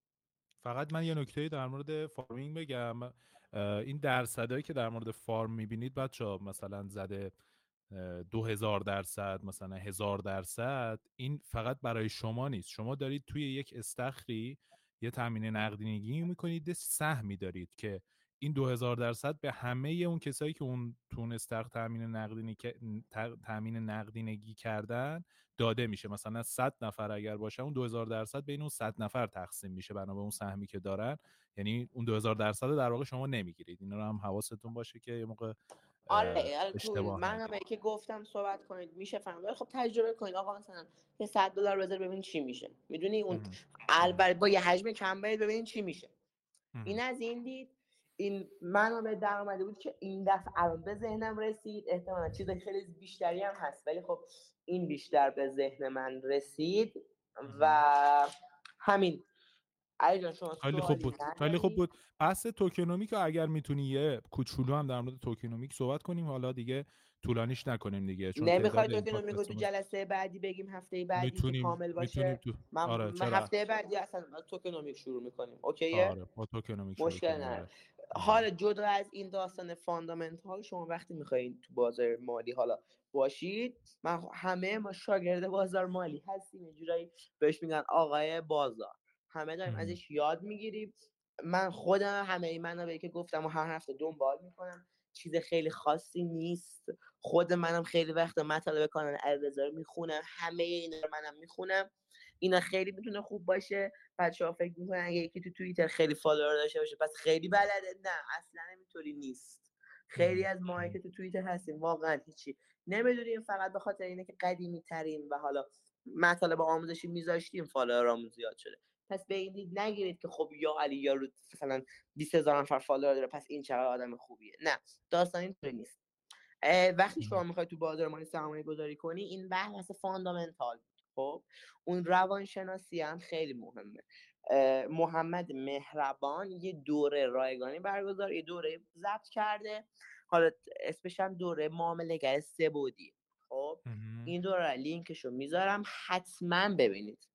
فقط من یه نکته در مورد farming بگم. این درصدهایی که در مورد farm می‌بینید بچه مثلا زده دو هزار درصد مثلا هزار درصد این فقط برای شما نیست. شما دارید توی یک استخری یه تامین نقدینگی می‌کنید سهمی دارید که این دو هزار درصد به همه اون کسایی که اون تون استخر تامین نقدینگی تامین نقدینگی کردن داده میشه. مثلا 100 نفر اگر باشه اون 2000 درصد بین اون 100 نفر تقسیم میشه بنا به اون سهمی که دارن. یعنی اون 2000 درصد در واقع شما نمی‌گیرید. اینا رو هم حواستون باشه که یه موقع آره, آره من هم که گفتم صحبت کنید میشه فهمید. خب تجربه کنید. آقا مثلا یه 100 دلار بذار ببین چی میشه. می‌دونی اون البته با یه حجم کم برید ببین چی میشه. این از این دید این منابع در اومده بود که این دفعه الان به ذهنم رسید. احتمالا چیز خیلی بیشتری هم هست. ولی خب این بیشتر به ذهن من رسید و همین. خیلی خوب بود خیلی خوب بود. بحث tokenomic اگر می‌تونی یه کوچولو هم در مورد tokenomic صحبت کنیم حالا دیگه طولانیش نکنیم دیگه چون نمی‌خوای tokenomic رو تو جلسه بعدی بگیم هفته بعدی می‌تونیم کامل باشه؟ تو... من, آره من هفته بعدی اصلا tokenomic شروع می‌کنیم OK ه؟ آره با tokenomic مشکل نداره. آره. حالا جدا از این داستان fundamental شما وقتی می‌خواین تو بازار مالی حالا باشید من همه ما شاگرد بازار مالی هستیم اینجوری بهش میگن آقای بازار. همه داریم ازش یاد می‌گیریم. من خودم همه منابعی که گفتم و هر هفته دنبال می‌کنم. چیز خیلی خاصی نیست. خود منم خیلی وقت مطالب کانال الرضا رو می‌خونم. همه اینا رو منم می‌خونم. اینا خیلی می‌تونه خوب باشه. بچه ها فکر می‌کنن اگه یکی تو توییتر خیلی فالوور داشته باشه پس خیلی بلده. نه اصلا اینطوری نیست. خیلی از ما که تو توییتر هستیم واقعا هیچی. نمی‌دونیم فقط به خاطر اینه که قدیمی ترین و حالا مطالب آموزشی میذاشتیم فالوورامون زیاد شده. پس به این نگیرید که خب یا علی یا رو مثلا 20 هزار نفر follower داره پس این چقدر آدم خوبیه. نه داستان اینطوری نیست. وقتی شما می‌خوای تو بازار مالی سرمایه گذاری کنی این بحث fundamental خب؟ اون روانشناسی هم خیلی مهمه. محمد مهربان یه دوره رایگانی برگزار یه دوره ضبط کرده. حالا اسمش هم دوره معامله سه بعدی خب؟ این دوره لینکش رو می‌ذارم حتما ببینید.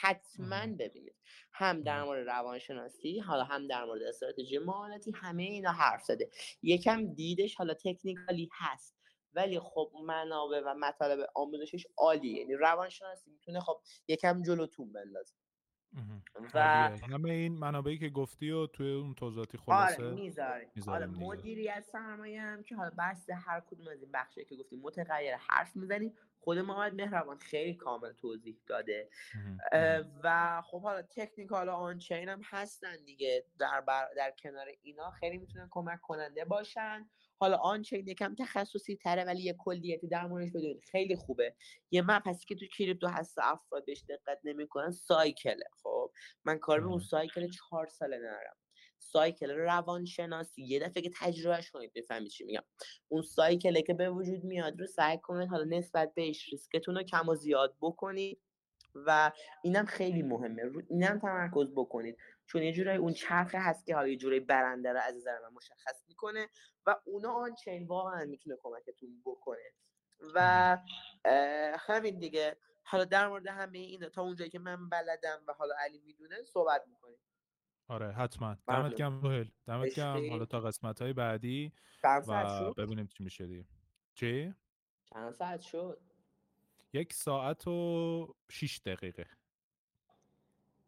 حتما ببینید. هم در مورد روانشناسی حالا هم در مورد استراتژی معاملاتی همه اینا حرف زده. یکم دیدش حالا تکنیکالی هست ولی خب منابع و مطالب آموزشش عالیه. یعنی روانشناسی می‌تونه خب یکم جلوتون بندازه. و همه این منابعی که گفتی و توی اون توضیحاتی خلاصه آره می‌ذاریم. آره مدیریت سرمایه هم که حالا بحث هر کدوم از این بخشه که گفتیم متغیر حرف می‌زنیم. خود محمد مهربان خیلی کامل توضیح داده. و خب حالا تکنیک حالا آن چین هم هستن دیگه. در, بر... در کنار اینا خیلی می‌تونن کمک کننده باشن. حالا آن چین یکم تخصصی تره ولی یه کلیتی در موردش بدونید. خیلی خوبه. یه مپسی که تو کریپتو هست افراد بهش دقت نمی‌کنن سایکله. خب من کار به اون سایکل چهار ساله نرم سایکل روانشناسی یه دفعه که تجربهش کنید بفهمید چی میگم. اون سایکله که به وجود میاد رو سعی کنید حالا نسبت بهش ریسکتون رو کم و زیاد بکنید و اینم خیلی مهمه. رو اینم تمرکز بکنید. چون یه جورایی اون چرخه هست که حالا یه جورایی برنده رو از نظر من مشخص می‌کنه و اونا آن چین واقعا می‌تونه کمکتون بکنه. و همین دیگه. حالا در مورد همه این تا اونجایی که من بلدم و حالا علی می‌دونه صحبت می‌کنیم. آره حتما. دمت. گرم روهل دمت گرم. حالا تا قسمت های بعدی و ببینیم چی میشه چی؟ چند ساعت شد؟ یک ساعت و شیش دقیقه.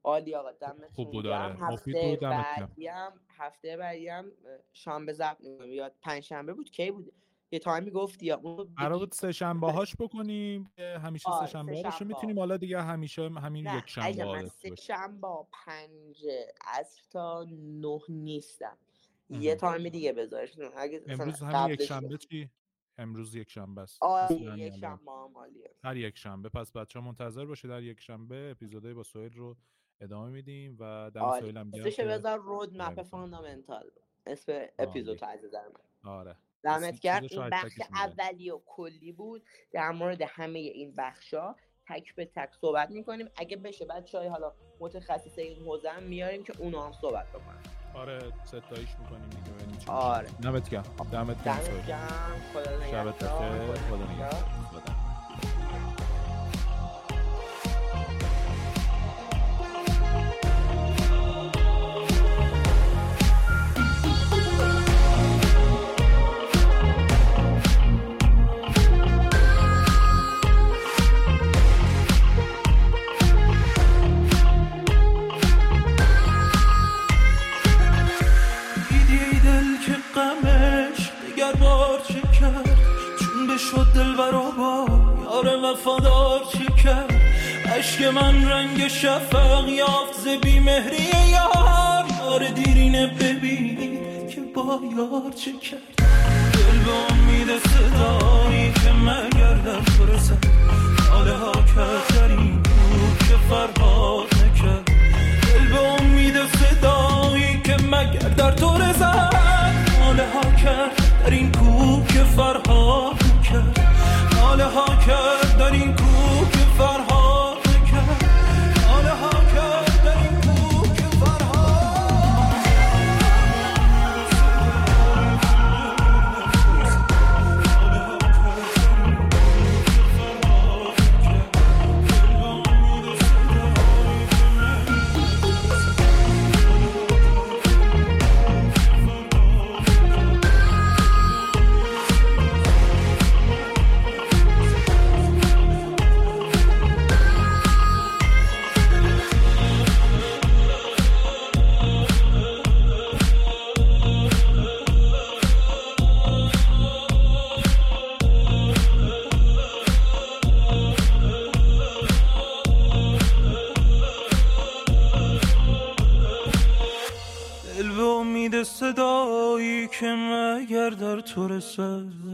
عالی آقا دمتون خوب بود، گرم. آره. مفید هفته. بعدی هم هفته بعدی هم شنبه ضبط می‌کنیم یا پنج شنبه بود کی بود یه تایمی گفتی یا اون قرار بود سه شنبه هاش بکنیم که همیشه آره، سه شنبه سه هاش شنبه. می‌تونیم حالا دیگه همیشه همین یک شنبه من عادت سه باشه. شنبه پنج عصر تا نه نیستم یه مهم. تایم دیگه بذارش اگه مثلا امروز همین یک شنبه چی امروز یک شنبه است آره یک الان. شنبه هم هر یک شنبه پس بچه ها منتظر باشه در یک شنبه اپیزودهای با سویل رو ادامه میدیم و دم عالی سویل هم بذار رود مپ آره. فاندامنتال اسم اپیزود نظر من آره. دمت هر این بخش. اولی و کلی بود. در مورد همه این بخشا تک به تک صحبت می‌کنیم. اگه بشه بچه های حالا متخصص این حوزه هم میاریم که اونا هم صحبت بکنن. آره ستایش می‌کنیم دیگه. آره. دمت گرم. دمت گرم خدا نگهدار. خدا نگهدار. وفادار چه کرد؟ عشق من رنگ شفق یافت ز بیمهری یار. یار دیرینه ببین که با یار چه کرد؟ دل به امید صدایی که مگر در تو رسد حال ها این کوه که فرهاد نکرد. دل به امید صدایی که مگر در تو رسد. حال ها کرد در این کوه که فرهاد حال ها کرد در این امید صدایی که